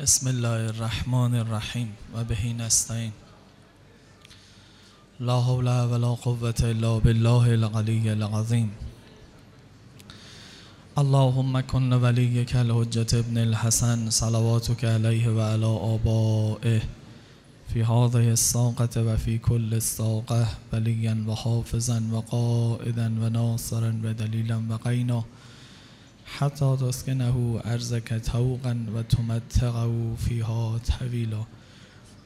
بسم الله الرحمن الرحیم و بهی نستعین لا حول ولا قوة الا بالله العلی العظیم اللهم کن ولیک الحجة ابن الحسن صلواتك علیه و علی آبائه فی هذه الساقة و فی کل الساقة ولیا و حافظا و قائدا و ناصرا و دلیلا و قینا حتی تسکنه ارزک توقا و تمتقه فیها طویلا.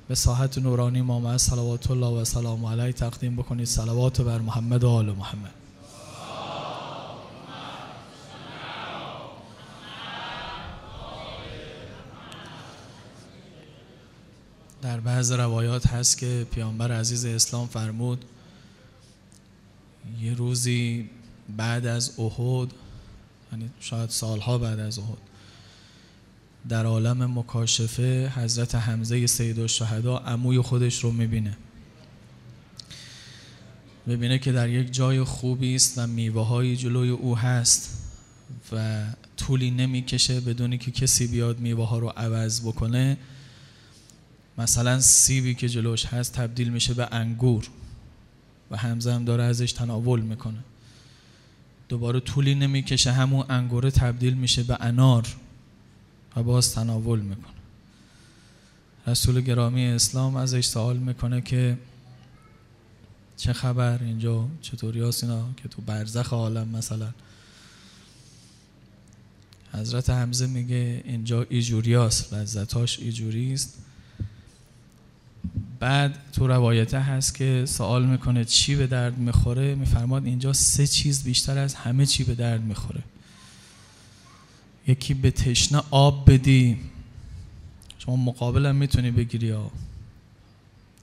به ساحت نورانی ما صلوات الله و سلام علیه تقدیم بکنید. صلوات بر محمد و آل محمد. در بعض روایات هست که پیامبر عزیز اسلام فرمود یه روزی بعد از احد یعنی شاید سالها بعد از احد در عالم مکاشفه حضرت حمزه سید الشهدا عموی خودش رو می‌بینه. می‌بینه که در یک جای خوبی است و میوه های جلوی او هست و طولی نمی‌کشه بدونی که کسی بیاد میوه ها رو عوض بکنه. مثلا سیبی که جلوش هست تبدیل میشه به انگور و همزه هم داره ازش تناول می‌کنه. دوباره طولی نمی‌کشه همون انگوره تبدیل میشه به انار و باز تناول می‌کنه. رسول گرامی اسلام ازش سوال می‌کنه که چه خبر اینجا؟ چطوری هست اینا که تو برزخ عالم مثلا. حضرت حمزه میگه اینجا ایجوری هست لذتاش ایجوری است بعد تو روایته هست که سوال می‌کنه چی به درد می‌خوره؟ میفرماد اینجا سه چیز بیشتر از همه چی به درد می‌خوره. یکی به تشنه آب بدی. شما مقابلم می‌تونی بگیری ها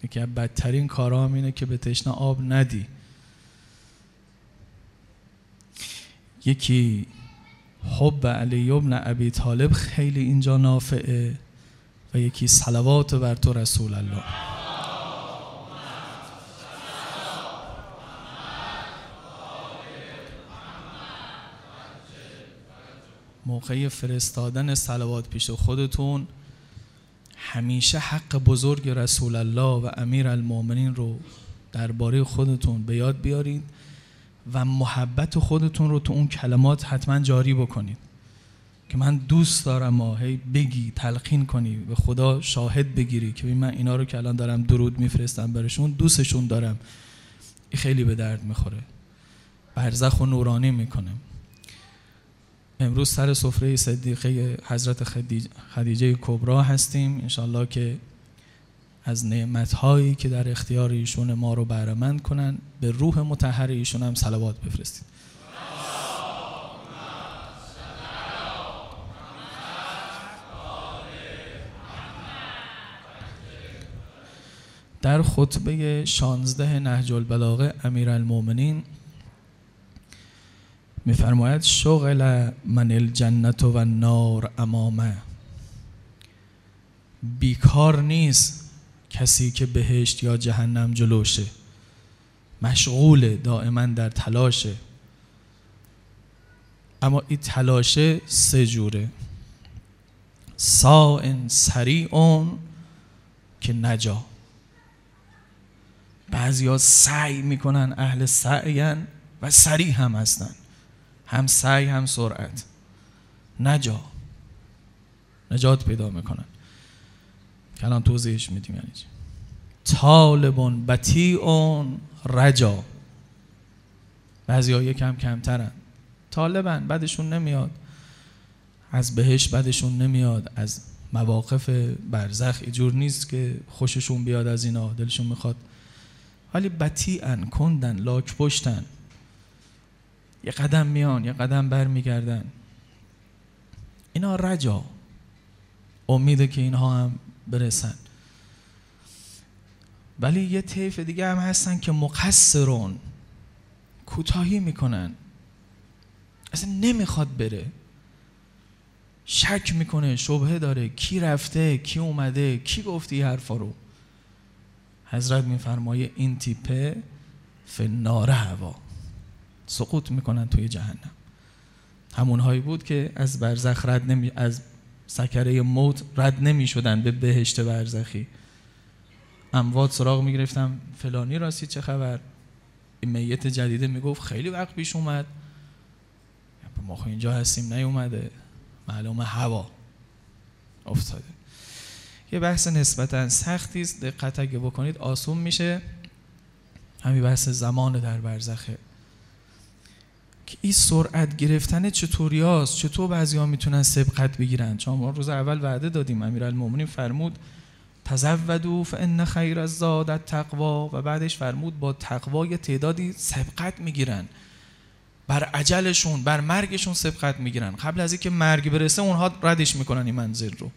یکی از بدترین کارا اینه که به تشنه آب ندی. یکی حب علی ابن ابی طالب خیلی اینجا نافعه و یکی صلوات بر تو رسول الله. موقع فرستادن صلوات پیش خودتون همیشه حق بزرگ رسول الله و امیر المؤمنین رو درباره خودتون به یاد بیارید و محبت خودتون رو تو اون کلمات حتما جاری بکنید که من دوست دارم ما هی بگی تلقین کنی به خدا شاهد بگیری که من اینا رو که الان دارم درود میفرستم برشون دوستشون دارم. خیلی به درد می‌خوره. برزخ و نورانی می‌کنه. امروز سر سفره صدیقه حضرت خدیجه کبرا هستیم. انشالله که از نعمتهایی که در اختیار ایشون ما رو بهرهمند کنن به روح متحر ایشون هم صلوات بفرستید در خطبه شانزده نهج البلاغه امیر المومنین میفرماید شغل من الجنت و النار امامه. بیکار نیست کسی که بهشت یا جهنم جلوشه. مشغول دائما در تلاشه. اما این تلاشه سه جوره. سائن سریعون که نجا. بعضی سعی می‌کنن اهل سعین و سریع هم هستن. هم سعی هم سرعت. نجا. نجات پیدا می‌کنن. کلان توضیحش میدیم یعنی چی؟ طالبون بطیعون رجا. بعضی ها یکم کمترن. طالبن بدشون نمیاد. از بهش بدشون نمیاد. از مواقف برزخ ایجور نیست که خوششون بیاد از اینا دلشون می‌خواد. ولی بطیعن کندن لاک پشتن. یه قدم میان یه قدم بر میگردن اینا رجا. امیده که اینها هم برسن. ولی یه طیف دیگه هم هستن که مقصرون کوتاهی می‌کنن. اصلا نمی‌خواد بره. شک می‌کنه شبهه داره. کی رفته کی اومده کی گفتی حرفا رو؟ حضرت میفرمایه این تیپه فنار هوا. سقوط می‌کنن توی جهنم. همونهایی بود که از برزخ رد نمی از سکره موت رد نمی شدن به بهشت برزخی. اموات سراغ می گرفتم فلانی راستی چه خبر؟ این میت جدیده می گفت خیلی وقت پیش اومد. ما خب اینجا هستیم نیومده. معلومه هوا افتاده. یه بحث نسبتا سختی است دقت اگه بکنید آسون میشه. همین بحث زمان در برزخه. که این سرعت گرفتن چطوری هاست؟ چطور بعضی ها می‌تونن سبقت بگیرن؟ چون ما روز اول وعده دادیم المومنین فرمود تزودو فان خیر الزاد تقوا و بعدش فرمود با تقوا تعدادی سبقت می‌گیرن بر عجلشون بر مرگشون سبقت می‌گیرن. قبل از اینکه مرگ برسه اونها ردش می‌کنن این منزل رو.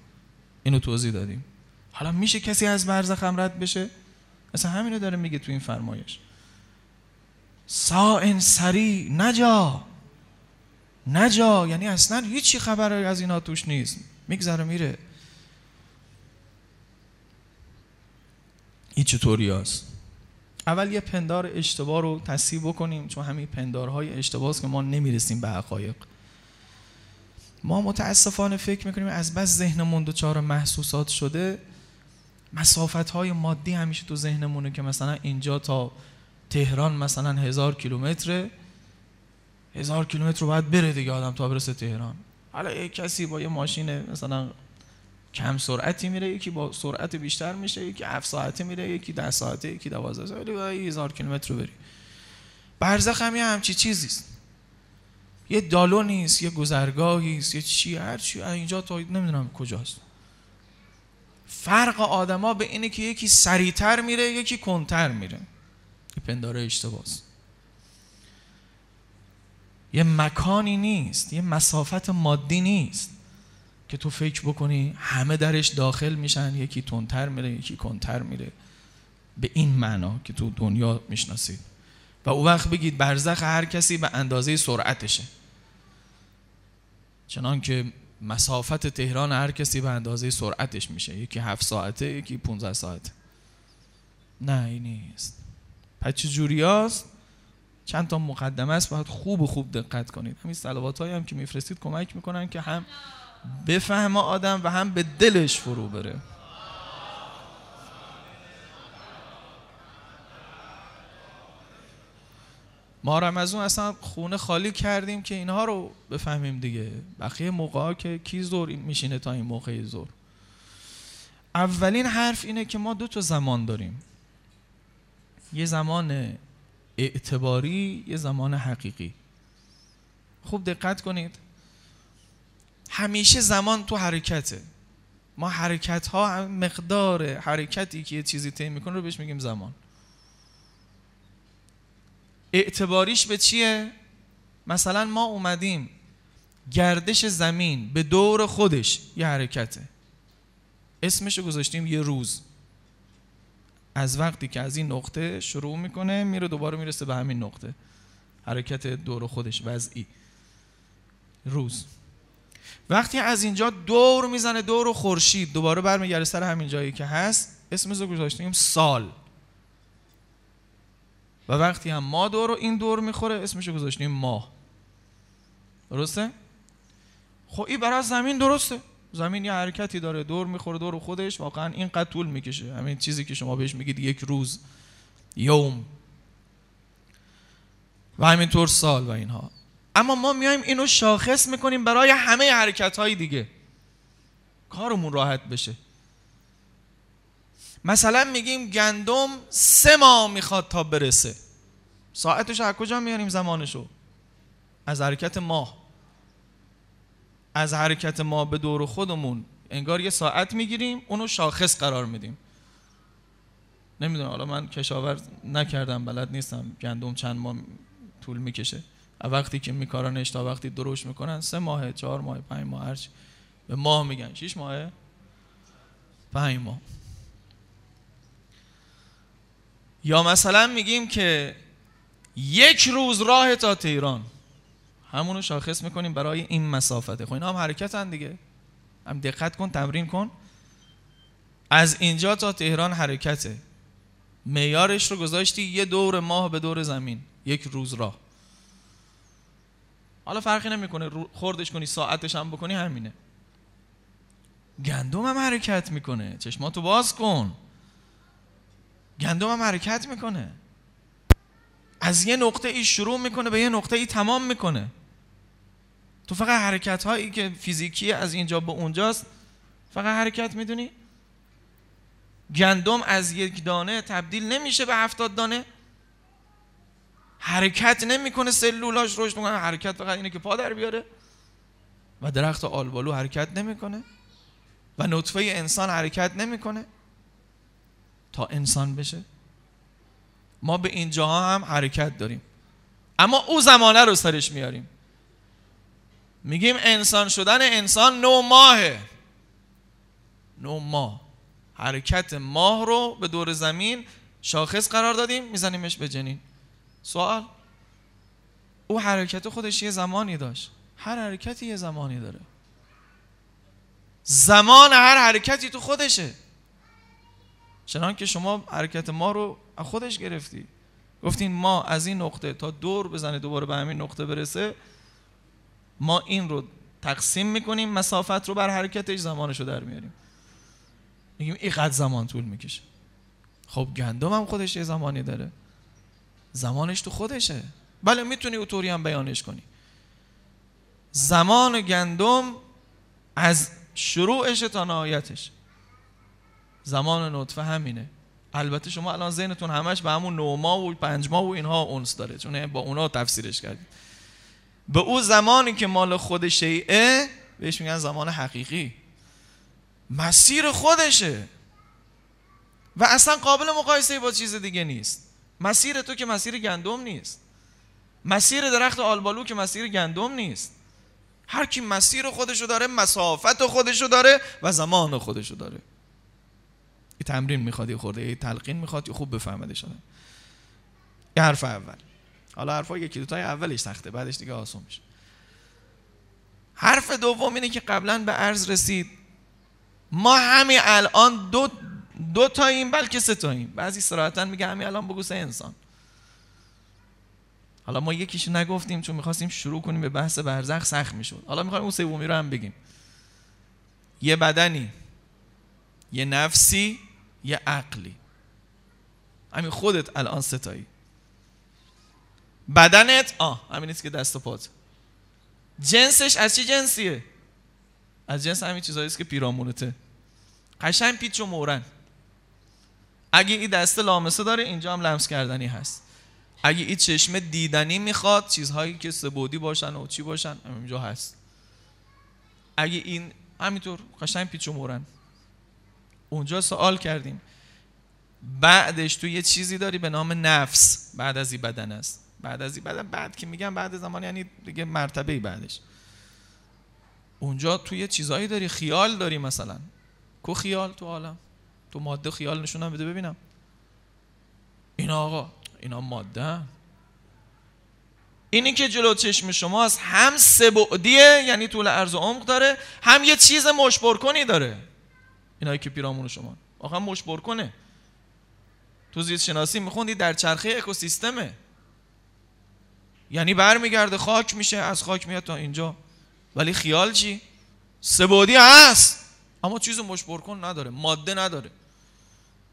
اینو توضیح دادیم. حالا میشه کسی از برزخ هم رد بشه؟ مثلا همینو داره میگه تو این فرمایش. سائن سری نجا. نجا یعنی اصلا هیچی خبر از اینا توش نیست. میگذره میره. این چطوری هست؟ اول یه پندار اشتباه رو تصیب بکنیم چون همین پندارهای اشتباه که ما نمی‌رسیم به حقایق. ما متاسفانه فکر می‌کنیم از بس ذهنمون دچار محسوسات شده. مسافت های مادی همیشه تو ذهنمونه که مثلا اینجا تا تهران مثلا هزار کیلومتر هزار کیلومتر رو باید بره دیگه آدم تا برسه تهران. حالا یک کسی با یه ماشین مثلا کم سرعتی میره یکی با سرعت بیشتر میشه یکی 7 ساعته میره یکی 10 ساعته یکی 12 ساعته ولی هزار کیلومتر رو بری. برزخ هم یه همچی چیزیست یه دالو نیست یه گذرگاهی است یه چی هر چی. اینجا تا نمی‌دونم کجاست. فرق آدما به اینه که یکی سریعتر میره یکی کنتر میره. پنداره اشتباس یه مکانی نیست یه مسافت مادی نیست که تو فکر بکنی همه درش داخل میشن یکی تندتر میره یکی کنتر میره. به این معنا که تو دنیا می‌شناسید و او وقت بگید برزخ هر کسی به اندازه سرعتشه. چنان که مسافت تهران هر کسی به اندازه سرعتش میشه. یکی هفت ساعته یکی 15 ساعته. نه این نیست. پس چه هست چند تا مقدمه است باید خوب و خوب دقت کنید. همین صلوات هایی هم که میفرستید کمک می‌کنن که هم بفهمه آدم و هم به دلش فرو بره. ما رمزون اصلا خونه خالی کردیم که اینها رو بفهمیم دیگه. بقیه موقع که کی زور میشینه تا این موقع زور اولین حرف اینه که ما دو تا زمان داریم. یه زمان اعتباری یه زمان حقیقی. خوب دقت کنید. همیشه زمان تو حرکته. ما حرکت ها مقدار حرکتی که یه چیزی طی می‌کنه رو بهش میگیم زمان. اعتباریش به چیه؟ مثلا ما اومدیم گردش زمین به دور خودش یه حرکته. اسمش رو گذاشتیم یه روز. از وقتی که از این نقطه شروع می‌کنه میره دوباره می‌رسه به همین نقطه. حرکت دور خودش وضعی. روز. وقتی از اینجا دور می‌زنه دور خورشید دوباره برمیگرده سر همین جایی که هست اسمش رو گذاشتیم سال. و وقتی هم ما دور رو این دور می‌خوره اسمش رو گذاشتیم ماه. درسته؟ خب این برای زمین درسته. زمین یه حرکتی داره دور می‌خوره دور خودش واقعا اینقدر طول می‌کشه. همین چیزی که شما بهش میگید یک روز یوم. و همینطور سال و اینها. اما ما میایم اینو شاخص می‌کنیم برای همه حرکت های دیگه. کارمون راحت بشه. مثلا میگیم گندم سه ماه می‌خواد تا برسه. ساعتش از کجا میاریم زمانشو از حرکت ماه. از حرکت ما به دور خودمون انگار یه ساعت می‌گیریم اونو شاخص قرار میدیم. نمی‌دونم حالا من کشاورز نکردم بلد نیستم گندم چند ماه طول می‌کشه. وقتی که میکارنش تا وقتی دروش می‌کنن سه ماه چهار ماه پنج ماه هرچی به ماه میگن. شیش ماه پنج ماه. یا مثلا میگیم که یک روز راه تا تهران. همونو شاخص می‌کنیم برای این مسافته. خب اینا هم حرکتن دیگه. هم دقت کن تمرین کن. از اینجا تا تهران حرکته. میارش رو گذاشتی یه دور ماه به دور زمین. یک روز راه. حالا فرقی نمی‌کنه. خوردش کنی ساعتش هم بکنی همینه. گندم هم حرکت می‌کنه. چشماتو باز کن. گندم هم حرکت می‌کنه. از یه نقطه ای شروع می‌کنه به یه نقطه ای تمام می‌کنه. تو فقط حرکت هایی که فیزیکی از اینجا به اونجاست فقط حرکت می‌دونی؟ گندم از یک دانه تبدیل نمیشه به هفتاد دانه. حرکت نمی‌کنه سلولاش رشد می‌کنه حرکت فقط اینه که پا در بیاره. و درخت آلبالو حرکت نمی‌کنه. و نطفه انسان حرکت نمی‌کنه. تا انسان بشه. ما به اینجاها هم حرکت داریم. اما او زمانه رو سرش میاریم. میگیم انسان شدن انسان نو ماهه. نو ماه. حرکت ماه رو به دور زمین شاخص قرار دادیم میزنیمش به جنین. سوال. او حرکت خودش یه زمانی داشت. هر حرکتی یه زمانی داره. زمان هر حرکتی تو خودشه. چنان که شما حرکت ما رو از خودش گرفتی. گفتین ما از این نقطه تا دور بزنه دوباره به همین نقطه برسه. ما این رو تقسیم می‌کنیم مسافت رو بر حرکتش زمانش رو در میاریم. میگیم اینقدر زمان طول می‌کشه. خب گندم هم خودش یه زمانی داره. زمانش تو خودشه. بله می‌تونی اوتوری هم بیانش کنی. زمان گندم از شروعش تا نهایتش. زمان نطفه همینه. البته شما الان ذهنتون همش به همون نوما و پنج ماه و اینها اونس داره چون با اونا تفسیرش کردید. به او زمانی که مال خود شیعه بهش میگن زمان حقیقی. مسیر خودشه. و اصلا قابل مقایسه با چیز دیگه نیست. مسیر تو که مسیر گندم نیست. مسیر درخت آلبالو که مسیر گندم نیست. هر کی مسیر خودشو داره مسافت خودشو داره و زمان خودشو داره. یه تمرین می‌خواد یه خورده یه تلقین می‌خواد یه خوب بفهمده شده یه حرف اول. حالا حرفا یکی دوتای اولش سخته بعدش دیگه آسون میشه. حرف دوم اینه که قبلا به عرض رسید ما همین الان دو دو تاییم بلکه سه تاییم. بعضی صراحتا میگه همین الان بگو سه انسان. حالا ما یکیش نگفتیم چون می‌خواستیم شروع کنیم به بحث برزخ سخت می‌شد. حالا می‌خوایم اون سومی رو هم بگیم. یه بدنی یه نفسی یه عقلی. همین خودت الان ستایی بدنت آه همین که دست و پات. جنسش از چه جنسیه؟ از جنس همین چیزهایی که پیرامونته. قشنگ پیچ و مورن. اگه این دست لامسه داره اینجا هم لمس کردنی هست. اگه این چشمه دیدنی می‌خواد چیزهایی که سبودی باشن و چی باشن اینجا هست. اگه این همینطور قشنگ پیچ و مورن. اونجا سوال کردیم. بعدش تو یه چیزی داری به نام نفس بعد از این بدن است. بعد از این بدن بعد که میگم بعد زمان یعنی دیگه مرتبه بعدش. اونجا تو یه چیزایی داری خیال داری مثلا. کو خیال تو عالم؟ تو ماده خیال نشونم بده ببینم. اینا آقا اینا ماده اینی که جلو چشم شماست هم سبعدیه یعنی طول عرض و عمق داره هم یه چیز مشبر کنی داره. اینایی که پیرامون شما. آخه مشبر کنه تو زیست شناسی میخوندی در چرخه اکوسیستمه. یعنی برمیگرده خاک میشه از خاک میاد تا اینجا. ولی خیال چی؟ سبودی هست. اما چیز مشبر کن نداره ماده نداره.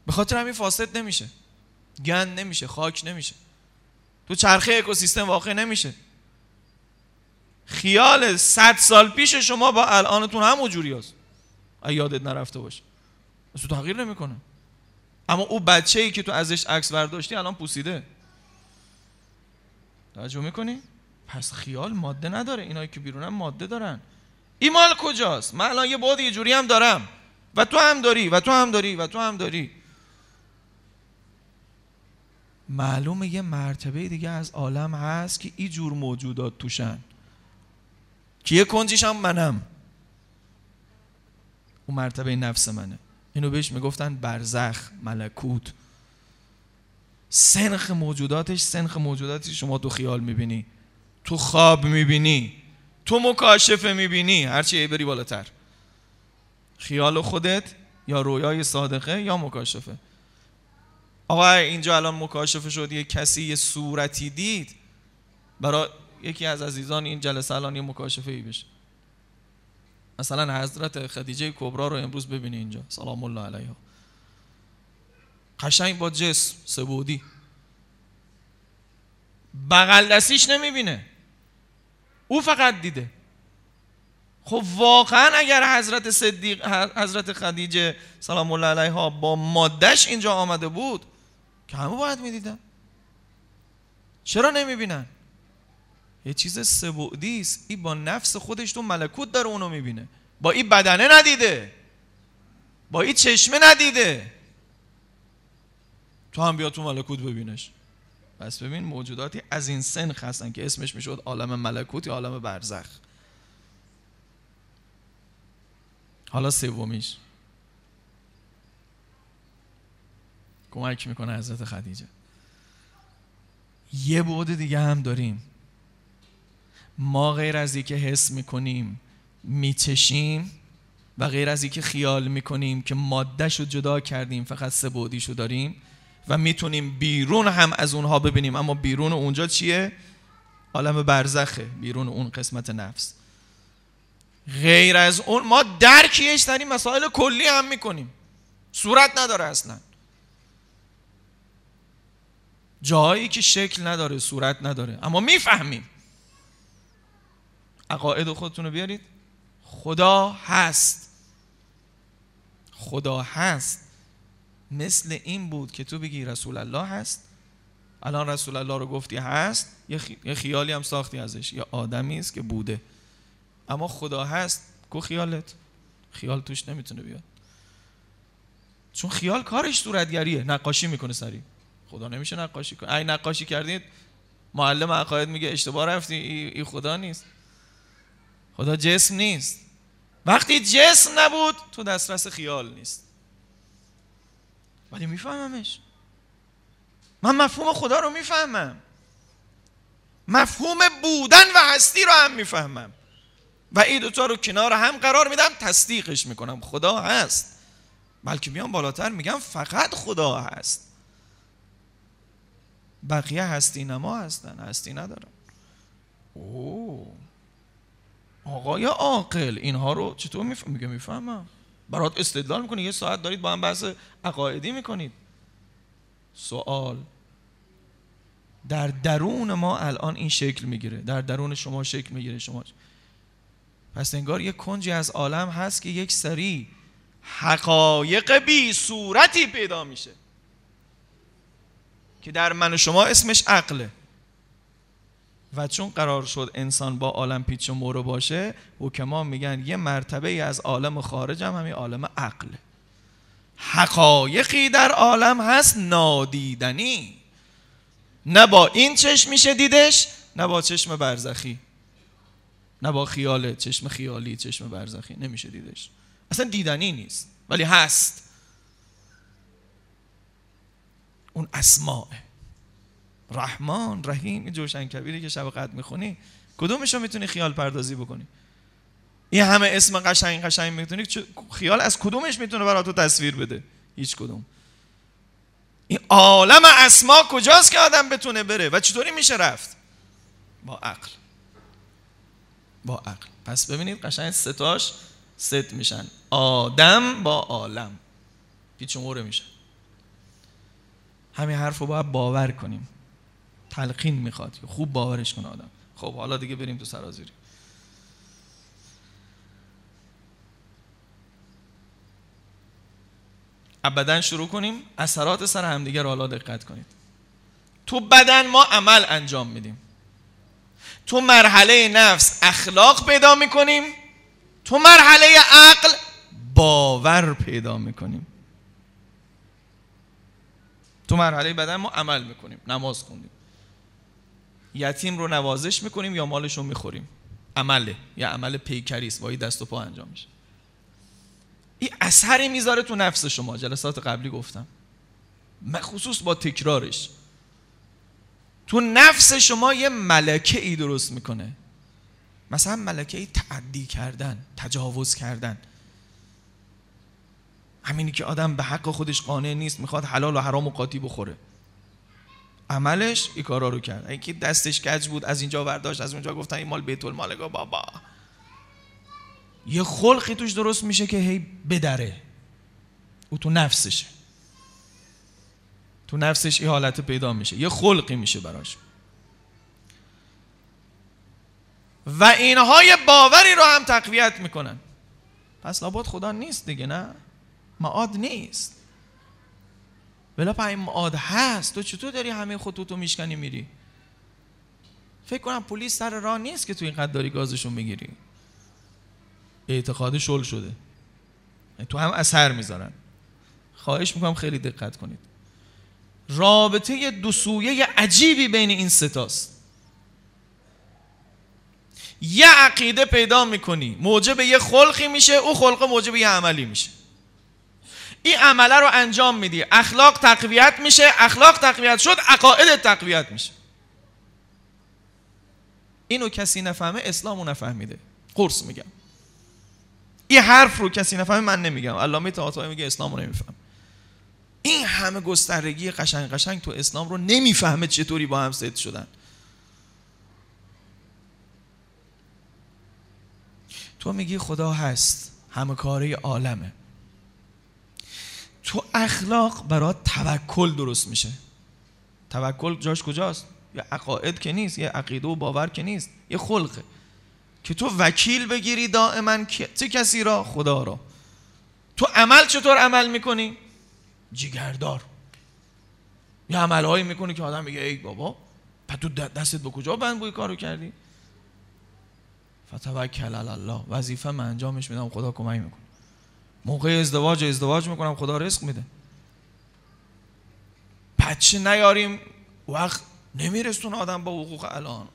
به خاطر همین فاسد نمیشه. گند نمیشه خاک نمیشه. تو چرخه اکوسیستم واقع نمیشه. خیال صد سال پیش شما با الانتون هم جوری هست. یادت نرفته باشه. تو تغییر نمی‌کنه. اما او بچه ای که تو ازش عکس برداشتی الان پوسیده. توجه می‌کنی؟ پس خیال ماده نداره. اینایی که بیرونم ماده دارن. این مال کجاست؟ من الان یه بود یه جوری هم دارم. و تو هم داری و تو هم داری و تو هم داری. معلومه یه مرتبه دیگه از عالم هست که این جور موجودات توشن. که یه کنجیش هم؟ منم. اون مرتبه نفس منه. اینو بهش می‌گفتن برزخ ملکوت. سنخ موجوداتش سنخ موجوداتی شما تو خیال می‌بینی تو خواب می‌بینی تو مکاشفه می‌بینی هرچی بری بالاتر. خیال خودت یا رویای صادقه یا مکاشفه. آقا اینجا الان مکاشفه شد یه کسی یه صورتی دید برای یکی از عزیزان این جلسه الان یه مکاشفه ای بشه. مثلا حضرت خدیجه کبرا رو امروز ببینی اینجا. سلام الله علیها. قشنگ با جسم سبودی. بغل دستیش نمی‌بینه. او فقط دیده. خب واقعا اگر حضرت صدیق حضرت خدیجه سلام الله علیها با مادش اینجا آمده بود که همه باید می‌دیدن. چرا نمی‌بینن؟ یه چیز سبودی است. این با نفس خودش تو ملکوت داره اونو می‌بینه. با این بدنه ندیده. با این چشمه ندیده. تو هم بیا تو ملکوت ببینش. پس ببین موجوداتی از این سن هستن که اسمش می‌شد عالم ملکوت یا عالم برزخ. حالا سومیش. کمک می‌کنه حضرت خدیجه. یه بعد دیگه هم داریم. ما غیر از اینکه حس می‌کنیم میچشیم و غیر از اینکه خیال می‌کنیم که مادهشو جدا کردیم فقط سه بعدیشو داریم و می‌تونیم بیرون هم از اونها ببینیم. اما بیرون اونجا چیه؟ عالم برزخه. بیرون اون قسمت نفس. غیر از اون ما درکیش در این مسائل کلی هم می‌کنیم. صورت نداره اصلا. جایی که شکل نداره صورت نداره. اما می‌فهمیم. عقاید خودتون رو بیارید. خدا هست. خدا هست. مثل این بود که تو بگی رسول الله هست الان رسول الله رو گفتی هست یه خیالی هم ساختی ازش یه آدمی است که بوده. اما خدا هست کو خیالت؟ خیال توش نمی‌تونه بیاد. چون خیال کارش صورتگریه. نقاشی می‌کنه سری خدا نمیشه نقاشی کنه. ای نقاشی کردید معلم عقاید میگه اشتباه رفتی. ای خدا نیست. خدا جسم نیست. وقتی جسم نبود تو دسترس خیال نیست. ولی میفهممش. من مفهوم خدا رو می‌فهمم. مفهوم بودن و هستی رو هم می‌فهمم. و این دوتا رو کنار هم قرار میدم تصدیقش می‌کنم. خدا هست. بلکه میام بالاتر میگم فقط خدا هست. بقیه هستی نما هستن هستی ندارن. اوه. آقای عاقل اینها رو چطور میفهم میگه می‌فهمم؟ برات استدلال می‌کنی یه ساعت دارید با هم بحث عقایدی می‌کنید. سوال. در درون ما الان این شکل می‌گیره. در درون شما شکل می‌گیره. شما پس انگار یه کنجی از عالم هست که یک سری حقایق بی صورتی پیدا میشه که در من و شما اسمش عقله. و چون قرار شد انسان با عالم پیچ و مورو باشه حکما میگن یه مرتبه ای از عالم خارج هم همین عالم عقله حقایقی در عالم هست نادیدنی. نه با این چشم میشه دیدش نه با چشم برزخی. نه با خیال چشم خیالی چشم برزخی نمیشه دیدش. اصلا دیدنی نیست ولی هست. اون اسماء رحمان رحیم این جوشن کبیری که شب قد می‌خونی کدومش رو می‌تونی خیال پردازی بکنی؟ این همه اسم قشنگ قشنگ می‌تونی خیال از کدومش می‌تونه برای تو تصویر بده؟ هیچ کدوم. این عالم اسما کجاست که آدم بتونه بره؟ و چطوری میشه رفت؟ با عقل. با عقل. پس ببینید قشنگ ستاش ست میشن. آدم با عالم. پیچ میشه. همین حرف رو باید باور کنیم. تلقین می‌خواد. خوب باورش کنه آدم. خب حالا دیگه بریم تو سرازیری. ابدا شروع کنیم. اثرات سر همدیگه رو حالا دقت کنید. تو بدن ما عمل انجام میدیم. تو مرحله نفس اخلاق پیدا می‌کنیم. تو مرحله عقل باور پیدا می‌کنیم. تو مرحله بدن ما عمل می‌کنیم. نماز خوندیم. یتیم رو نوازش می‌کنیم یا مالش رو می‌خوریم؟ عمله. یا عمل پیکریست با دست و پا انجام میشه. این اثری می‌ذاره تو نفس شما. جلسات قبلی گفتم. مخصوص با تکرارش. تو نفس شما یه ملکه ای درست می‌کنه. مثلا ملکه ای تعدی کردن تجاوز کردن. همینی که آدم به حق خودش قانع نیست می‌خواد حلال و حرام و قاطی بخوره. عملش این کارا رو کرد. اینکه دستش کج بود از اینجا برداشت از اونجا گفتن این مال بیت المال. بابا. یه خلقی توش درست میشه که هی بدره. او تو نفسشه. تو نفسش این حالت پیدا میشه. یه خلقی میشه براش. و اینها یه باوری رو هم تقویت می‌کنن. پس لابد خدا نیست دیگه نه؟ معاد نیست. ولی پای معاد هست. تو چطور داری همه خطوطو میشکنی میری؟ فکر کنم پلیس سر راه نیست که تو این قد داری گازشون بگیری. اعتقاد شل شده. تو هم اثر می‌ذارن. خواهش می‌کنم خیلی دقت کنید. رابطه دو سویه عجیبی بین این ستاست یه عقیده پیدا می‌کنی. موجب یه خلقی میشه او خلق موجب یه عملی میشه. این عمله رو انجام میدی. اخلاق تقویت میشه. اخلاق تقویت شد عقاید تقویت میشه. اینو کسی نفهمه اسلامو نفهمیده. قرص میگم. این حرف رو کسی نفهمه من نمیگم. علامه طاهاطایی میگه اسلامو نمیفهم. این همه گسترگی قشنگ قشنگ تو اسلام رو نمی‌فهمه چطوری با هم ست شدن. تو میگی خدا هست همه کاره عالمه. تو اخلاق برات توکل درست میشه. توکل جاش کجاست؟ یه عقاید که نیست یه عقیده و باور که نیست یه خلقه. که تو وکیل بگیری دائما چه کسی را؟ خدا را. تو عمل چطور عمل می‌کنی؟ جیگردار یه عملهایی می‌کنی که آدم میگه ای بابا پس تو دستت به کجا بند بوی کارو کردی؟ فتوکل الله. وظیفه من انجامش میدم خدا کمک می‌کنه. موقع ازدواج ازدواج می‌کنم خدا رزق میده. بچه نیاریم وقت نمیرسون آدم با حقوق الان.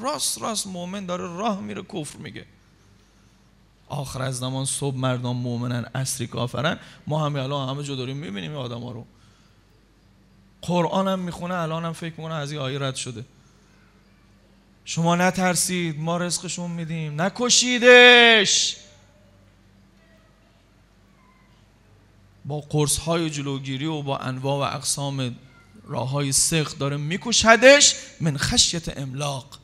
راست راست مؤمن داره راه میره کفر میگه. آخر از زمان صبح مردم مؤمنن اصری کافرن. ما همه الان همه جا داریم می‌بینیم آدم ها رو. قرآن هم می‌خونه الان هم فکر می‌کنه از این آیه رد شده. شما نترسید ما رزقشون میدیم. نکشیدش! با قرص های جلوگیری و با انواع و اقسام راه های سخت داره میکشدش من خشیت املاق.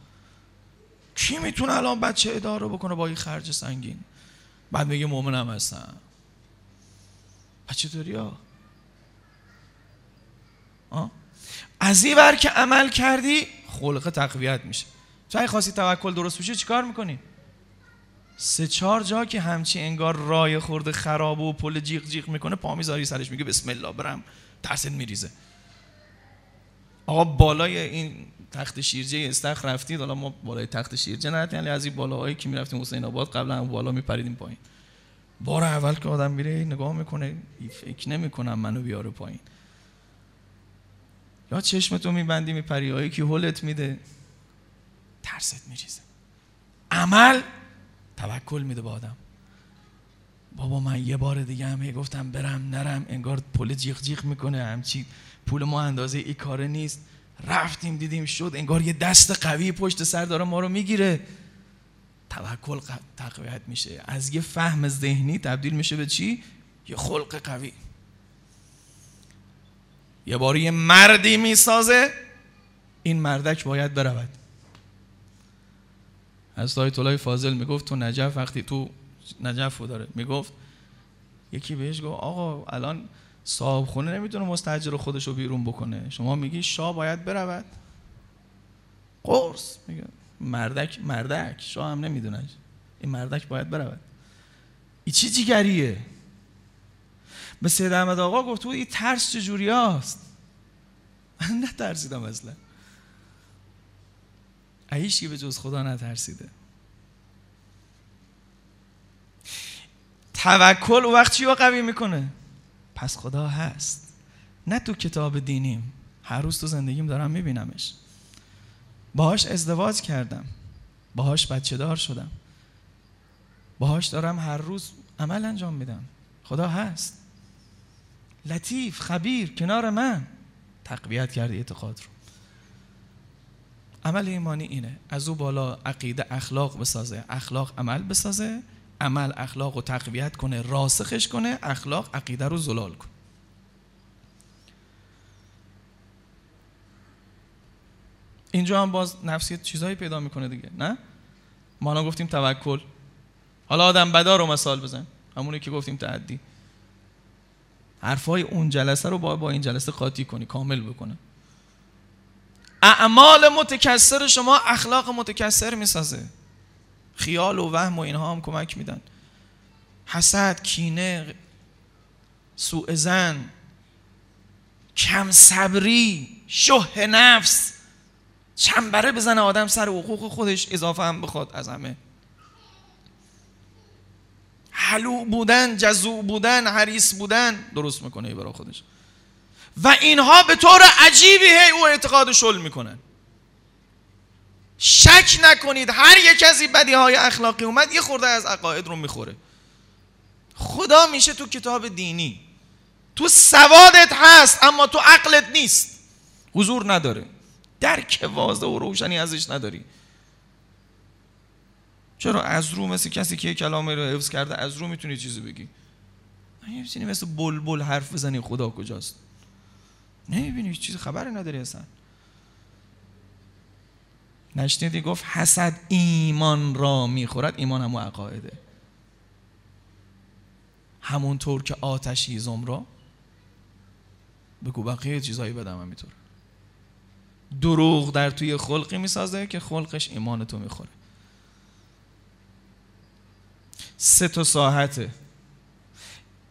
کی می‌تونه الان بچه اداره بکنه با این خرج سنگین؟ بعد میگه هم هستم. بچه داری ها از این که عمل کردی خلق تقویت میشه. تو خواستی توکل درست بشه چیکار می‌کنی؟ سه چهار جا که همچی انگار رای خورده خراب و پل جیغ جیغ می‌کنه پا می‌ذاری سرش میگه بسم الله برم. ترسید میریزه. آقا بالای این تخت شیرجه استخ رفتید حالا ما بالای تخت شیرجه نه یعنی از این بالاهایی که می‌رفتیم حسین آباد قبلا هم بالا میپریدیم پایین. بار اول که آدم میره نگاه می‌کنه فکر نمی‌کنم منو بیاره پایین. یا چشمتو میبندی میپری هایی که هلت میده ترست میریزه. عمل توکل میده با آدم. بابا من یه بار دیگه هم گفتم برم نرم انگار پول جیغ جیغ می‌کنه همچی پول ما اندازه ای کاره نیست. رفتیم دیدیم شد انگار یه دست قوی پشت سر داره ما رو می‌گیره. توکل تقویت میشه. از یه فهم ذهنی تبدیل میشه به چی؟ یه خلق قوی. یه بار یه مردی می‌سازه این مردک باید برود. از الله فاضل می‌گفت تو نجف وقتی تو نجف داره. می‌گفت یکی بهش گفت آقا الان صاحب خونه نمی‌تونه مستجر خودش رو بیرون بکنه. شما میگی شاه باید برود؟ قرص. میگه مردک مردک. شاه هم نمی‌دونه. این مردک باید برود. این چی جیگریه؟ به سید احمد آقا گفت این ترس چجوری هست من نترسیدم اصلا. که به جز خدا نترسیده. توکل وقت چی رو قوی می‌کنه؟ پس خدا هست. نه تو کتاب دینیم. هر روز تو زندگیم دارم میبینمش. باهاش ازدواج کردم. باهاش بچه دار شدم. باهاش دارم هر روز عمل انجام میدم. خدا هست. لطیف خبیر کنار من. تقویت کرده اعتقاد رو. عمل ایمانی اینه. از او بالا عقیده اخلاق بسازه اخلاق عمل بسازه عمل اخلاق رو تقویت کنه راسخش کنه اخلاق عقیده رو زلال کنه. اینجا هم باز نفسیت چیزهایی پیدا می‌کنه دیگه نه؟ ما گفتیم توکل. حالا آدم بدا رو مثال بزن. همونی که گفتیم تعدی. حرفای اون جلسه رو با با این جلسه قاطی کنی کامل بکنه. اعمال متکثر شما اخلاق متکثر می‌سازه. خیال و وهم و اینها هم کمک میدن. حسد کینه سوء زن کم صبری شه نفس. چنبره بزنه آدم سر حقوق خودش اضافه هم بخواد از همه. حلو بودن جزو بودن حریص بودن درست می‌کنه برای خودش. و اینها به طور عجیبی هی او اعتقاد شل می‌کنن. شک نکنید هر یک از این بدی های اخلاقی اومد یه خورده از عقاید رو می‌خوره. خدا میشه تو کتاب دینی. تو سوادت هست اما تو عقلت نیست. حضور نداره. درک واضح و روشنی ازش نداری. چرا از رو مثل کسی که کلامی رو حفظ کرده از رو می‌تونی چیزی بگی؟ نمی‌تونی مثل بلبل حرف بزنی خدا کجاست؟ نمی‌بینی چیز خبری نداری اصلا. نشنیدی گفت حسد ایمان را می‌خورد ایمان همون عقایده همونطور که آتش هیزم را بگو بقیه چیزایی بدم همینطور. دروغ در توی خلقی می‌سازه که خلقش ایمان تو می‌خوره. سه تا ساحته.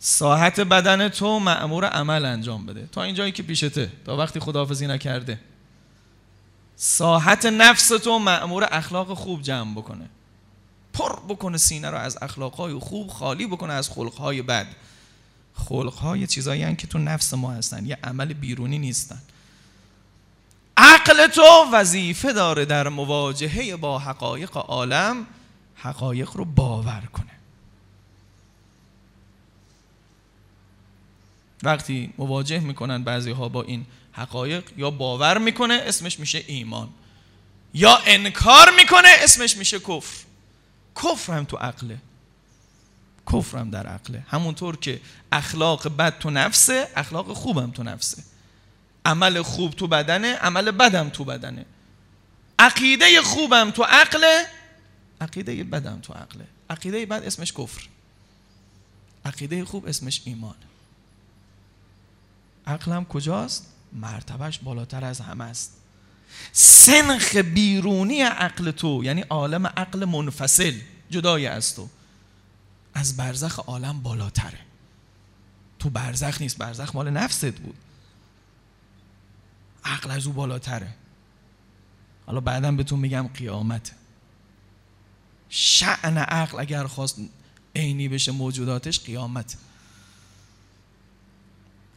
ساحت بدن تو معمور عمل انجام بده. تا اینجایی که پیشته تا وقتی خداحافظی نکرده. ساحت نفس تو معمور اخلاق خوب جمع بکنه. پر بکنه سینه رو از اخلاقهای خوب خالی بکنه از خلقهای بد. خلقهای چیزایی که تو نفس ما هستن. یه عمل بیرونی نیستن. عقل تو وظیفه داره در مواجهه با حقایق عالم حقایق رو باور کنه. وقتی مواجه می‌کنن بعضی ها با این حقایق یا باور می‌کنه اسمش میشه ایمان یا انکار می‌کنه اسمش میشه کفر. کفر هم تو عقله. کفر هم در عقله. همونطور که اخلاق بد تو نفسه اخلاق خوبم تو نفسه. عمل خوب تو بدنه عمل بدم تو بدنه. عقیده خوبم تو عقله عقیده بدم تو عقله. عقیده بد اسمش کفر. عقیده خوب اسمش ایمان. عقلم کجاست؟ مرتبهش بالاتر از همه است. سنخ بیرونی عقل تو یعنی عالم عقل منفصل جدای از تو. از برزخ عالم بالاتره. تو برزخ نیست برزخ مال نفست بود. عقل از او بالاتره. حالا بعدا بهتون میگم قیامت. شعن عقل اگر خواست عینی بشه موجوداتش قیامت.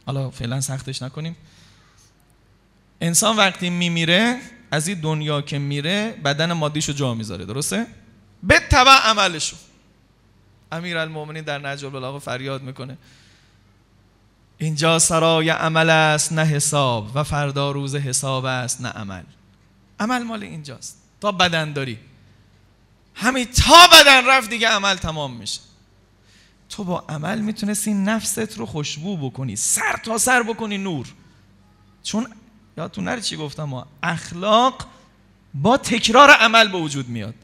حالا فعلا سختش نکنیم. انسان وقتی میمیره از این دنیا که میره بدن مادیشو جا می‌ذاره درسته؟ به تبع عملشو. امیر المومنین در نجل البلاغه فریاد می‌کنه. اینجا سرای عمل است نه حساب و فردا روز حساب است نه عمل. عمل مال اینجاست. تا بدن داری. همین تا بدن رفت دیگه عمل تمام میشه. تو با عمل می‌تونستی نفست رو خوشبو بکنی. سر تا سر بکنی نور. چون یادتون نره چی گفتم؟ ما اخلاق با تکرار عمل به وجود میاد.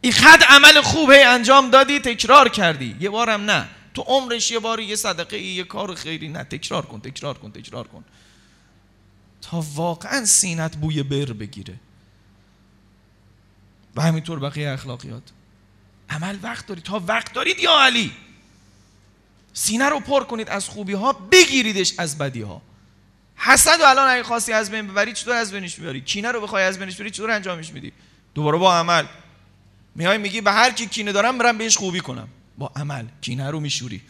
این خد عمل خوبه انجام دادی تکرار کردی. یه بارم نه. تو عمرش یه باری یه صدقه یه کار خیری. نه تکرار کن تکرار کن تکرار کن. تا واقعا سینت بوی بر بگیره. و همینطور بقیه اخلاقیات. عمل وقت داری تا وقت دارید یا علی؟ سینه رو پر کنید از خوبی ها بگیریدش از بدی ها حسد و الان اگه خواستی از بین ببری چطور از بینش می‌بری کینه رو بخوای از بینش ببری چطور انجامش میدی؟ دوباره با عمل. میای میگی به هر کی کینه دارم برم بهش خوبی کنم. با عمل. کینه رو میشوری.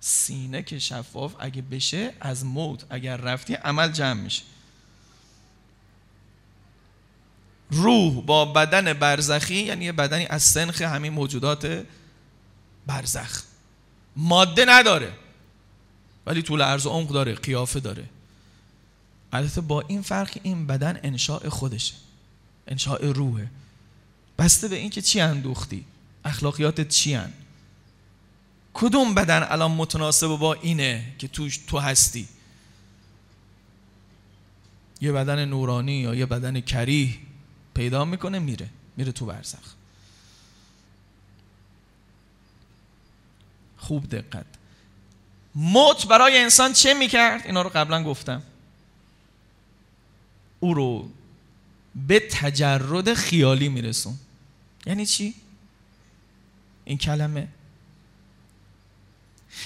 سینه که شفاف اگه بشه از موت اگر رفتی عمل جمع میشه. روح با بدن برزخی یعنی یه بدنی از سنخ همین موجودات برزخ. ماده نداره ولی طول عرض و عمق داره قیافه داره. البته با این فرق این بدن انشاء خودشه انشاء روحه. بسته به اینکه چی اندوختی؟ اخلاقیاتت چی هن؟ کدوم بدن الان متناسب با اینه که توش تو هستی؟ یه بدن نورانی یا یه بدن کریه؟ پیدا می‌کنه میره. میره تو برزخ. خوب دقت. موت برای انسان چه می‌کرد؟ اینا رو قبلا گفتم. او رو به تجرد خیالی میرسون. یعنی چی؟ این کلمه.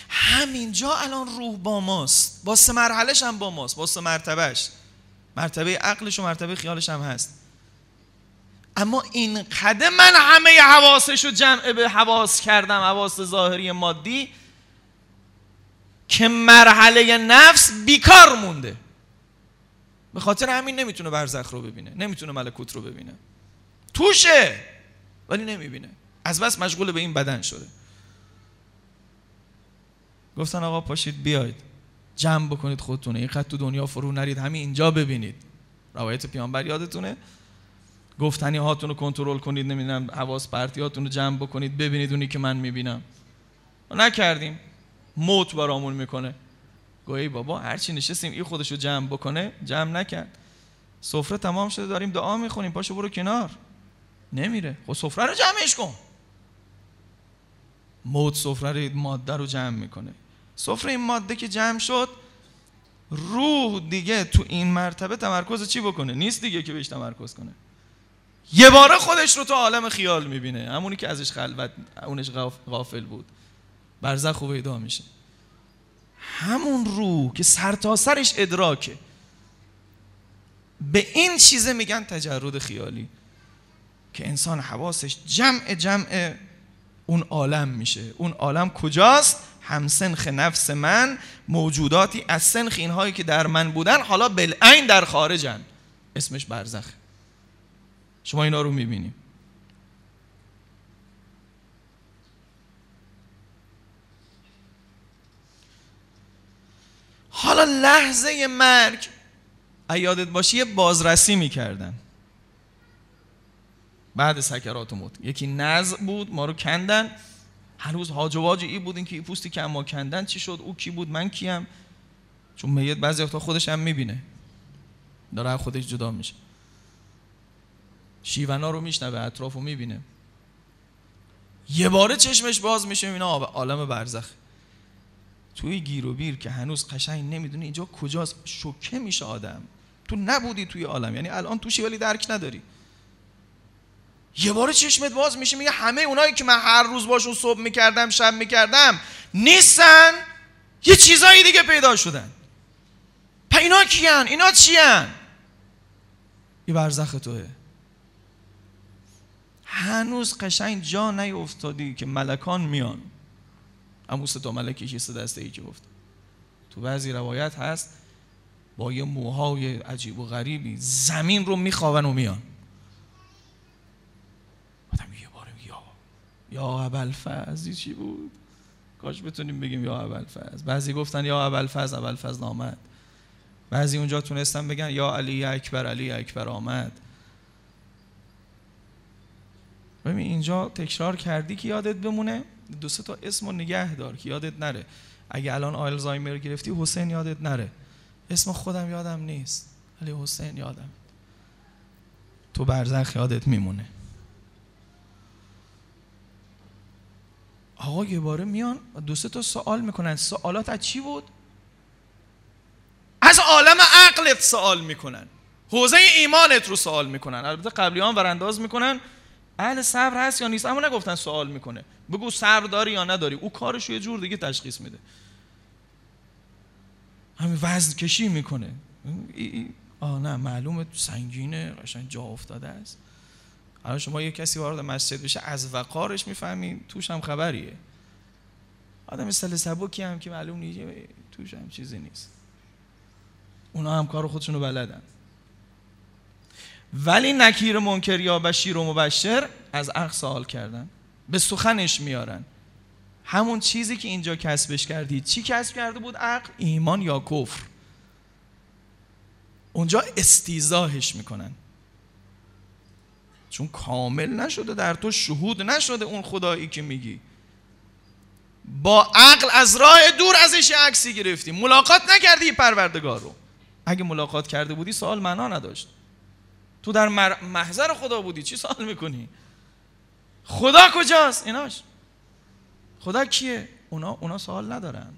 همینجا الان روح با ماست. با سه مرحلش هم با ماست. با سه مرتبهش. مرتبه عقلش و مرتبه خیالش هم هست. اما این قدم من همه حواسش رو جمع به حواس کردم حواس ظاهری مادی که مرحله نفس بیکار مونده. به خاطر همین نمی‌تونه برزخ رو ببینه نمی‌تونه ملکوت رو ببینه. توشه ولی نمی‌بینه. از بس مشغول به این بدن شده. گفتن آقا پاشید بیاید جمع بکنید خودتونه. این خط تو دنیا فرو نرید همین اینجا ببینید. روایت پیامبر یادتونه؟ گفتنی هاتون رو کنترل کنید نمی‌دونم حواس پرتیاتون رو جمع بکنید ببینید اونی که من می‌بینم. نکردیم. موت برامون می‌کنه. گویی بابا هرچی نشستیم این خودش رو جمع بکنه جمع نکرد. سفره تمام شده داریم دعا می‌خونیم. پاشو برو کنار. نمیره. خب سفره رو جمعش کن. موت سفره ماده رو جمع می‌کنه. سفره این ماده که جمع شد روح دیگه تو این مرتبه تمرکز چی بکنه؟ نیست دیگه که بهش تمرکز کنه. یه باره خودش رو تو عالم خیال می‌بینه. همونی که ازش خلوت اونش غافل بود. برزخ و پیدا میشه. همون روح که سرتاسرش سرش ادراکه. به این چیزه میگن تجرد خیالی. که انسان حواسش جمع جمع اون عالم میشه. اون عالم کجاست؟ همسنخ نفس من موجوداتی از سنخ اینهایی که در من بودن حالا بالعین در خارجن. اسمش برزخ. شما اینا رو می‌بینیم. حالا لحظه مرگ. ایادت باشی یه بازرسی می‌کردن. بعد سکرات موت. یکی نز بود ما رو کندن. هنوز هاج و ای بود که این پوستی که ما کندن چی شد؟ او کی بود؟ من کیم؟ چون میت بعضی وقتا خودش هم می‌بینه. داره خودش جدا میشه. شیونا رو میشنوه اطراف رو می‌بینه. یه باره چشمش باز میشه اینا عالم برزخ. توی گیر و بیر که هنوز قشنگ نمی‌دونه اینجا کجاست شوکه میشه آدم. تو نبودی توی عالم یعنی الان توشی ولی درک نداری. یه بار چشمت باز میشه میگه همه اونایی که من هر روز باشون صبح می‌کردم شب می‌کردم نیستن. یه چیزایی دیگه پیدا شدن. پا اینا کیان؟ اینا چیان؟ یه برزخ توه. هنوز قشنگ جا نیافتادی که ملکان میان. اما تا ملکی که دسته ای که گفت. تو بعضی روایت هست با یه موهای عجیب و غریبی زمین رو میخوابن و میان. آدم یه بار یا یا ابوالفضل چی بود؟ کاش بتونیم بگیم یا ابوالفضل. بعضی گفتن یا ابوالفضل ابوالفضل آمد بعضی اونجا تونستن بگن یا علی اکبر علی اکبر آمد. ببین اینجا تکرار کردی که یادت بمونه دو سه تا اسم و نگه دار که یادت نره. اگه الان آلزایمر گرفتی حسین یادت نره. اسم خودم یادم نیست ولی حسین یادم. تو برزخ یادت میمونه. آقا یه باره میان دو سه تا سوال می‌کنن. سوالات از چی بود؟ از عالم عقلت سوال می‌کنن. حوزه ایمانت رو سوال می‌کنن. البته قبلیان ورانداز می‌کنن. اهل صبر هست یا نیست؟ اما نگفتن سوال می‌کنه. بگو صبر داری یا نداری؟ او کارش یه جور دیگه تشخیص میده. همین وزن کشی می‌کنه. آه نه معلومه سنگینه قشنگ جا افتاده است. الان شما یه کسی وارد مسجد بشه از وقارش می‌فهمی توش هم خبریه. آدم سل سبکی هم که معلوم نیست توش هم چیزی نیست. اونا هم کار خودشونو بلدن. ولی نکیر منکر یا بشیر و مبشر از عقل سوال کردن. به سخنش میارن. همون چیزی که اینجا کسبش کردید چی کسب کرده بود؟ عقل ایمان یا کفر؟ اونجا استیزاهش می‌کنن. چون کامل نشده در تو شهود نشده اون خدایی که میگی. با عقل از راه دور ازش عکسی گرفتی. ملاقات نکردی پروردگار رو. اگه ملاقات کرده بودی سوال معنا نداشت. تو در محضر خدا بودی. چی سوال می‌کنی؟ خدا کجاست؟ ایناش. خدا کیه؟ اونا اونا سوال ندارن.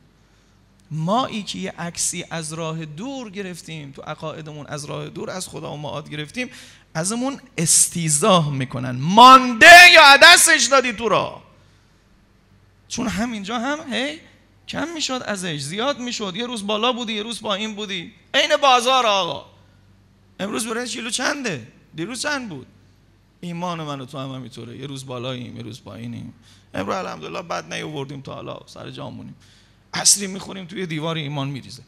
ما ای که یه عکسی از راه دور گرفتیم تو عقایدمون از راه دور از خدا و معاد گرفتیم ازمون استیزاه می‌کنن. مانده یا دستش دادی تو را؟ چون همینجا هم هی کم می‌شد ازش زیاد می‌شد. یه روز بالا بودی یه روز پایین بودی. عین بازار آقا. امروز برای کیلو چنده؟ دیروز چند بود؟ ایمان من و تو هم همینطوره یه روز بالاییم یه روز پایینیم. امروز الحمدلله بد نیاوردیم تا حالا سر جامونیم اصلی می‌خوریم توی دیوار ایمان میریزه.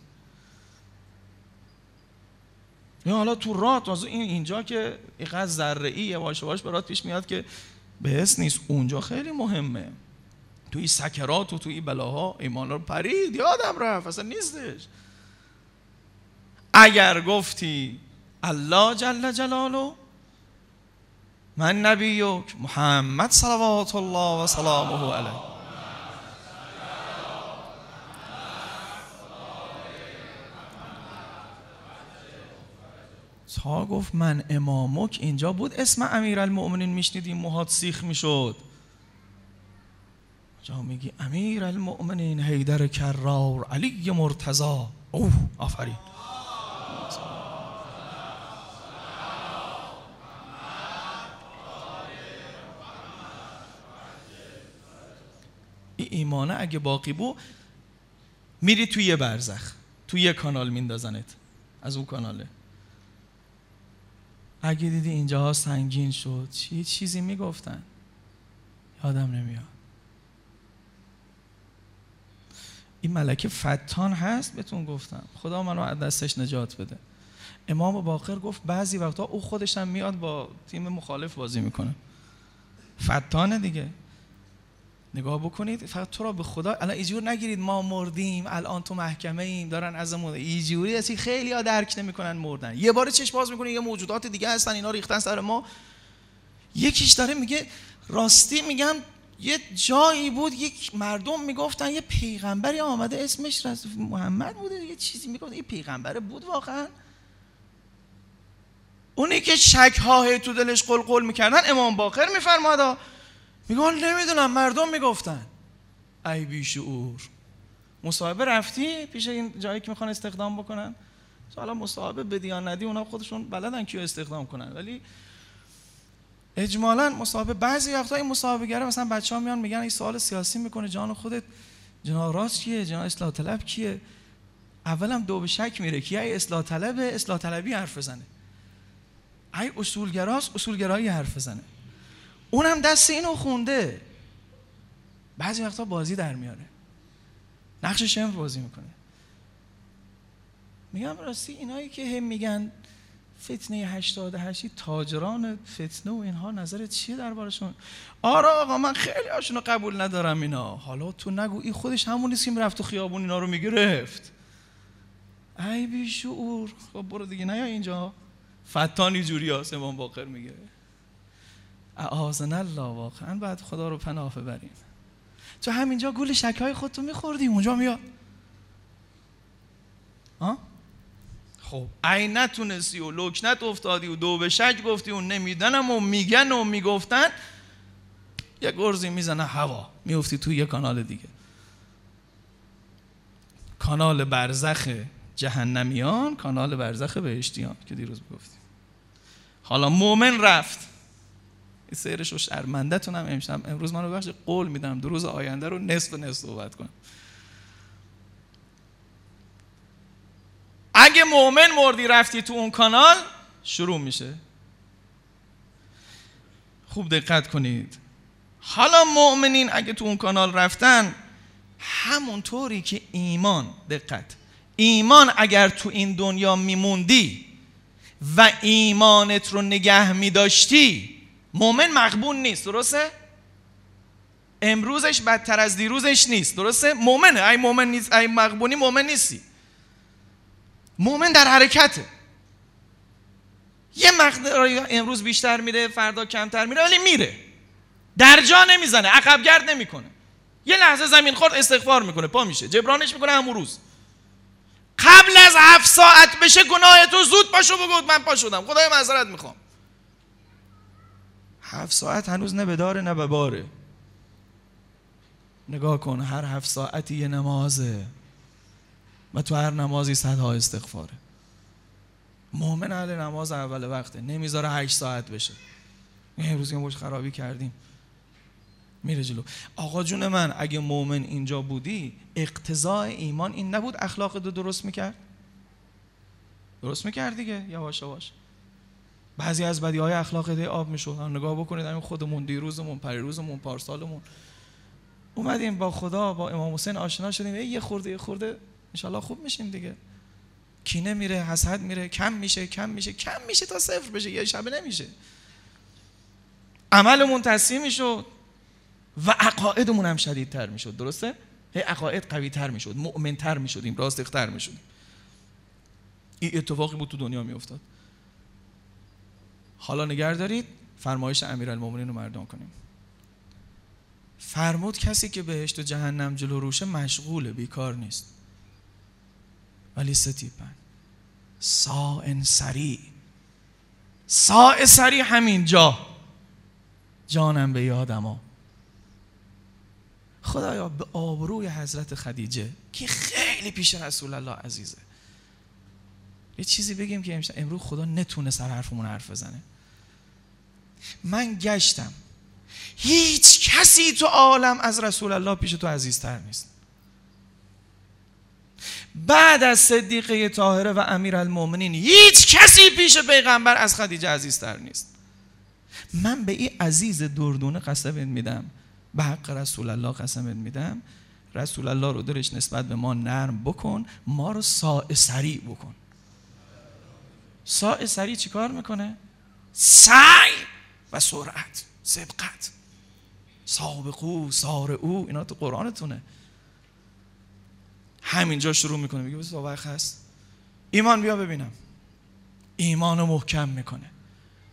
یا حالا تو رات از این اینجا که اینقدر ذره ای یواش یواش برات پیش میاد که بهس نیست. اونجا خیلی مهمه. توی سکرات و توی بلاها ایمان رو پرید. یادم رفت اصلا نیستش. اگر گفتی الله جل جلاله من نبیک محمد صلوات الله و سلامه علیه. تا گفت من امامک اینجا بود اسم امیر المؤمنین میشنیدیم موهات سیخ می‌شد. جا میگی امیر المؤمنین حیدر کرار علی مرتضا اوه آفرین. ایمانه اگه باقی بود میری توی یه برزخ توی یه کانال میندازنت از اون کاناله. اگه دیدی اینجاها سنگین شد چی چیزی می‌گفتن؟ یادم نمیاد. این ملکه فتان هست؟ بهتون گفتم. خدا منو از دستش نجات بده. امام باقر گفت بعضی وقتا او خودش هم میاد با تیم مخالف بازی می‌کنه. فتانه دیگه. نگاه بکنید فقط تو را به خدا الان ایجور نگیرید ما مردیم الان تو محکمه ایم دارن از مورد ایجوری هستی خیلی ها درک نمی‌کنن مردن. یه بار چشم باز می‌کنه یه موجودات دیگه هستن اینا ریختن سر ما. یکیش داره میگه راستی میگم یه جایی بود یک مردم می‌گفتن یه پیغمبری آمده اسمش رسول محمد بوده یه چیزی می‌گفت این پیغمبر بود واقعا. اونی که شک تو دلش قلقل می‌کردن امام باقر میفرمادا میگه نمی‌دونم مردم می‌گفتن. ای بی شعور. مصاحبه رفتی پیش این جایی که می‌خوان استخدام بکنن؟ حالا مصاحبه بدی یا ندی اونا خودشون بلدن کیو استخدام کنن. ولی اجمالا مصاحبه بعضی وقتا این مصاحبه گره مثلا بچه ها میان میگن این سوال سیاسی می‌کنه جان خودت جناب راست کیه؟ جناب اصلاح طلب کیه؟ اولم دو به شک میره که ای اصلاح طلب اصلاح طلبی حرف بزنه. ای اصولگراست اصولگرایی حرف بزنه. اونم دست اینو خونده. بعضی وقتا بازی در میاره. نقش شمر بازی می‌کنه. میگم راستی اینایی که هم میگن فتنه 88 تاجران فتنه و اینها نظرت چیه دربارشون؟ آره آقا من خیلی هاشون قبول ندارم اینا. حالا تو نگو این خودش همون نیست که می‌رفت تو خیابون اینا رو می‌گرفت. ای بی شعور خب برو دیگه نیا اینجا. فتانی جوری امام باقر میگه اعاذن الله واقعا بعد خدا رو پناه ببریم تو همینجا گول شکای خودتو میخوردی اونجا میاد. ها خب ای نتونستی و لکنت افتادی و دو به شک گفتی و نمیدنم و میگن و می‌گفتن. یه گرزی می‌زنه هوا میفتی توی یه کانال دیگه. کانال برزخ جهنمیان کانال برزخ بهشتیان که دیروز گفتیم حالا مومن رفت. سیرش رو شرمنده هم امشب. امروز من رو بخش قول میدم دو روز آینده رو نصف نصف صحبت کنم. اگه مؤمن مردی رفتی تو اون کانال شروع میشه. خوب دقت کنید. حالا مؤمنین اگه تو اون کانال رفتن همونطوری که ایمان دقت. ایمان اگر تو این دنیا میموندی و ایمانت رو نگه میداشتی مؤمن مقبون نیست درسته؟ امروزش بدتر از دیروزش نیست درسته؟ مؤمنه. ای مؤمن نیست ای مقبونی مؤمن نیستی. مؤمن در حرکته. یه مقدار امروز بیشتر میره فردا کمتر میره ولی میره. در جا نمی‌زنه عقب گرد نمی‌کنه. یه لحظه زمین خورد استغفار می‌کنه پا میشه. جبرانش می‌کنه همون روز. قبل از هفت ساعت بشه گناه تو زود پاشو بگو من پا شدم. خدای معذرت می‌خوام. هفت ساعت هنوز نه به داره نه به باره. نگاه کن هر هفت ساعتی یه نمازه. و تو هر نمازی صدها استغفاره. مؤمن اهل نماز اول وقته. نمی‌ذاره هشت ساعت بشه. امروز یه خرابی کردیم. میره جلو. آقا جون من اگه مؤمن اینجا بودی اقتضاع ایمان این نبود اخلاق دو درست می‌کرد؟ درست می‌کرد دیگه؟ یواش یواش. بعضی از بدی های اخلاق ده آب می‌شد. نگاه بکنید همین خودمون دیروزمون پریروزمون پارسالمون. اومدیم با خدا با امام حسین آشنا شدیم. یه خورده یه خورده انشالله خوب میشیم دیگه. کینه میره حسد میره کم میشه کم میشه کم میشه تا صفر بشه. یه شبه نمیشه. عملمون تصمیم می‌شد و عقایدمون هم شدیدتر می‌شد. درسته؟ هی عقاید قوی تر می‌شد مؤمن تر می‌شدیم راستختر می‌شدیم. این اتفاقی بود تو دنیا میافتاد. حالا نگر دارید؟ فرمایش امیرالمومنین رو مردان کنیم. فرمود کسی که بهشت و جهنم جلو روشه مشغوله بیکار نیست. ولی ستیپن سا سری سا سری همین جا جانم به یادم خدایا به آبروی حضرت خدیجه که خیلی پیش رسول الله عزیزه. یه چیزی بگیم که امروز خدا نتونه سر حرفمون حرف بزنه. من گشتم. هیچ کسی تو عالم از رسول الله پیش تو عزیزتر نیست. بعد از صدیقه طاهره و امیر المومنین هیچ کسی پیش پیغمبر از خدیجه عزیزتر نیست. من به این عزیز دردونه قسم میدم. به حق رسول الله قسم میدم. رسول الله رو درش نسبت به ما نرم بکن ما رو ساع سریع بکن. ساع سریع چیکار می‌کنه؟ سعی! و سرعت سبقت. سابقو او اینا تو قرآنتونه. همینجا شروع می‌کنه. میگه بس وقت هست. ایمان بیا ببینم. ایمان رو محکم می‌کنه.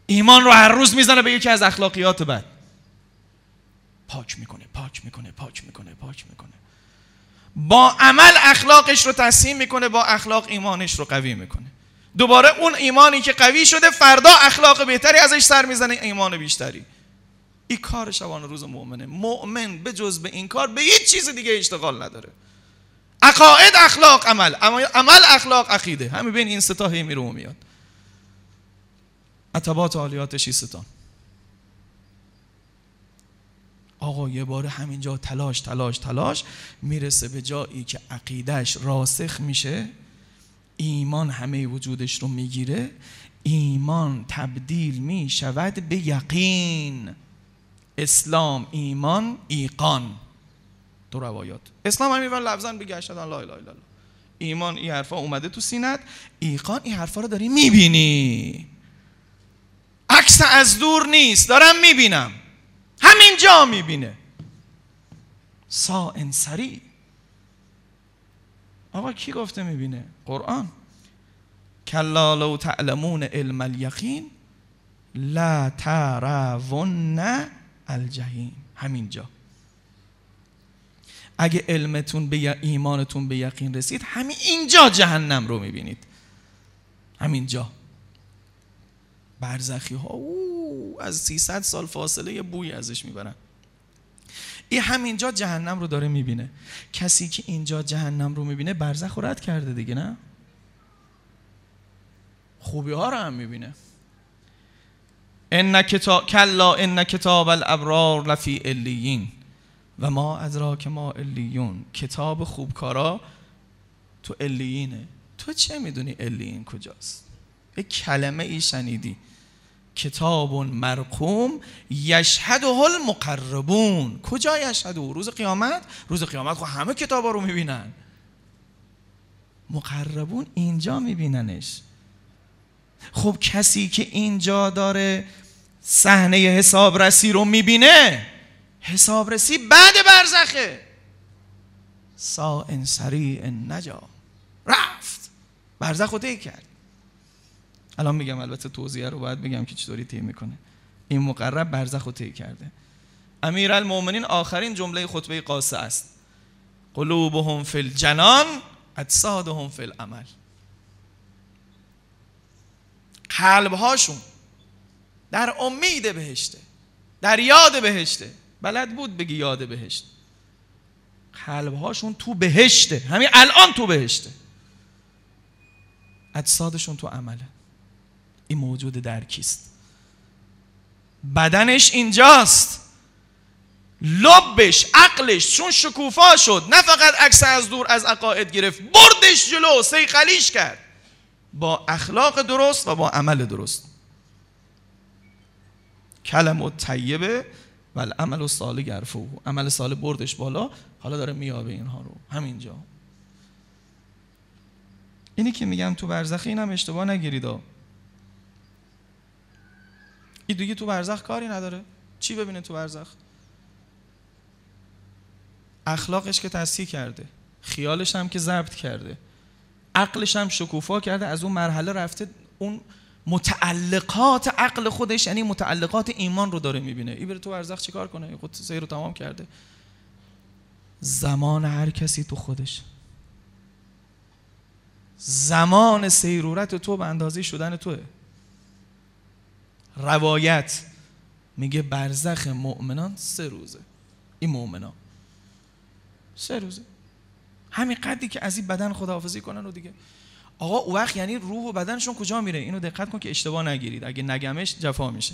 ایمان رو هر روز می‌زنه به یکی از اخلاقیات بد. پاک می‌کنه پاک می‌کنه پاک می‌کنه پاک می‌کنه. با عمل اخلاقش رو تصمیم می‌کنه با اخلاق ایمانش رو قوی می‌کنه. دوباره اون ایمانی که قوی شده فردا اخلاق بهتری ازش سر می‌زنه ایمان بیشتری. این کار شبان روز مؤمنه. مؤمن به جز به این کار به هیچ چیز دیگه اشتغال نداره. عقاید اخلاق عمل. عمل اخلاق عقیده. همین بین این ستا هی میره و میاد. عطبات عالیات شیستان. آقا یه بار همینجا تلاش تلاش تلاش می‌رسه به جایی که عقیدهش راسخ میشه. ایمان همه وجودش رو می‌گیره ایمان تبدیل می شود به یقین. اسلام ایمان ایقان. تو روایات. اسلام همین ور لفظا بگه لا اله الا ایمان این حرفا اومده تو سینت ایقان این حرفا رو داری می‌بینی. عکس از دور نیست دارم می‌بینم. همین جا می‌بینه. سا انسری آقا کی گفته می‌بینه؟ قرآن کلا لو تعلمون علم الیقین لا ترون الجحیم همینجا اگه علمتون به ایمانتون به یقین رسید همین اینجا جهنم رو می‌بینید. همینجا برزخی ها او از 300 سال فاصله بوی ازش می‌برن. این همینجا جهنم رو داره می‌بینه. کسی که اینجا جهنم رو می‌بینه برزخ رو رد کرده دیگه نه؟ خوبی ها رو هم می‌بینه. ان کتاب کلا ان کتاب الابرار لفی الیین و ما ادراک ما الیون کتاب خوبکارا تو الیینه تو چه می‌دونی الیین کجاست؟ یه کلمه ای شنیدی. کتاب مرقوم یشهده المقربون. کجا یشهده روز قیامت؟ روز قیامت خب همه کتابا رو می‌بینن. مقربون اینجا میبیننش. خب کسی که اینجا داره صحنه حسابرسی رو می‌بینه حسابرسی بعد برزخه. سا ان سریع نجا رفت. برزخ رو کرد. الان میگم البته توضیح رو باید بگم که چطوری طی می‌کنه. این مقرب برزخ رو طی کرده. امیر المومنین آخرین جمله خطبه قاسه است. قلوبهم فی الجنان اجسادهم فی العمل. قلبهاشون در امید بهشته در یاد بهشته. بلد بود بگی یاد بهشت. قلبهاشون تو بهشته. همین الان تو بهشته. اجسادشون تو عمله. این موجود در کیست؟ بدنش اینجاست. لبش عقلش چون شکوفا شد نه فقط عکس از دور از عقاید گرفت بردش جلو سیخلیش کرد. با اخلاق درست و با عمل درست. کلم و طیبه و عمل و سال گرفو عمل سال بردش بالا حالا داره میابه اینها رو. همینجا. اینی که میگم تو برزخی اینم اشتباه نگیرید. این دیگه تو برزخ کاری نداره. چی ببینه تو برزخ؟ اخلاقش که تصحیح کرده خیالش هم که ضبط کرده عقلش هم شکوفا کرده از اون مرحله رفته اون متعلقات عقل خودش یعنی متعلقات ایمان رو داره می‌بینه. این بره تو برزخ چیکار کنه؟ خود سیر رو تمام کرده. زمان هر کسی تو خودش. زمان سیرورت تو به اندازه شدن توه. روایت. میگه برزخ مؤمنان سه روزه. این مؤمنان. سه روزه. همین قدری که از این بدن خداحافظی کنن و دیگه. آقا او وقت یعنی روح و بدنشون کجا میره؟ اینو دقت کن که اشتباه نگیرید. اگه نگمش جفا میشه.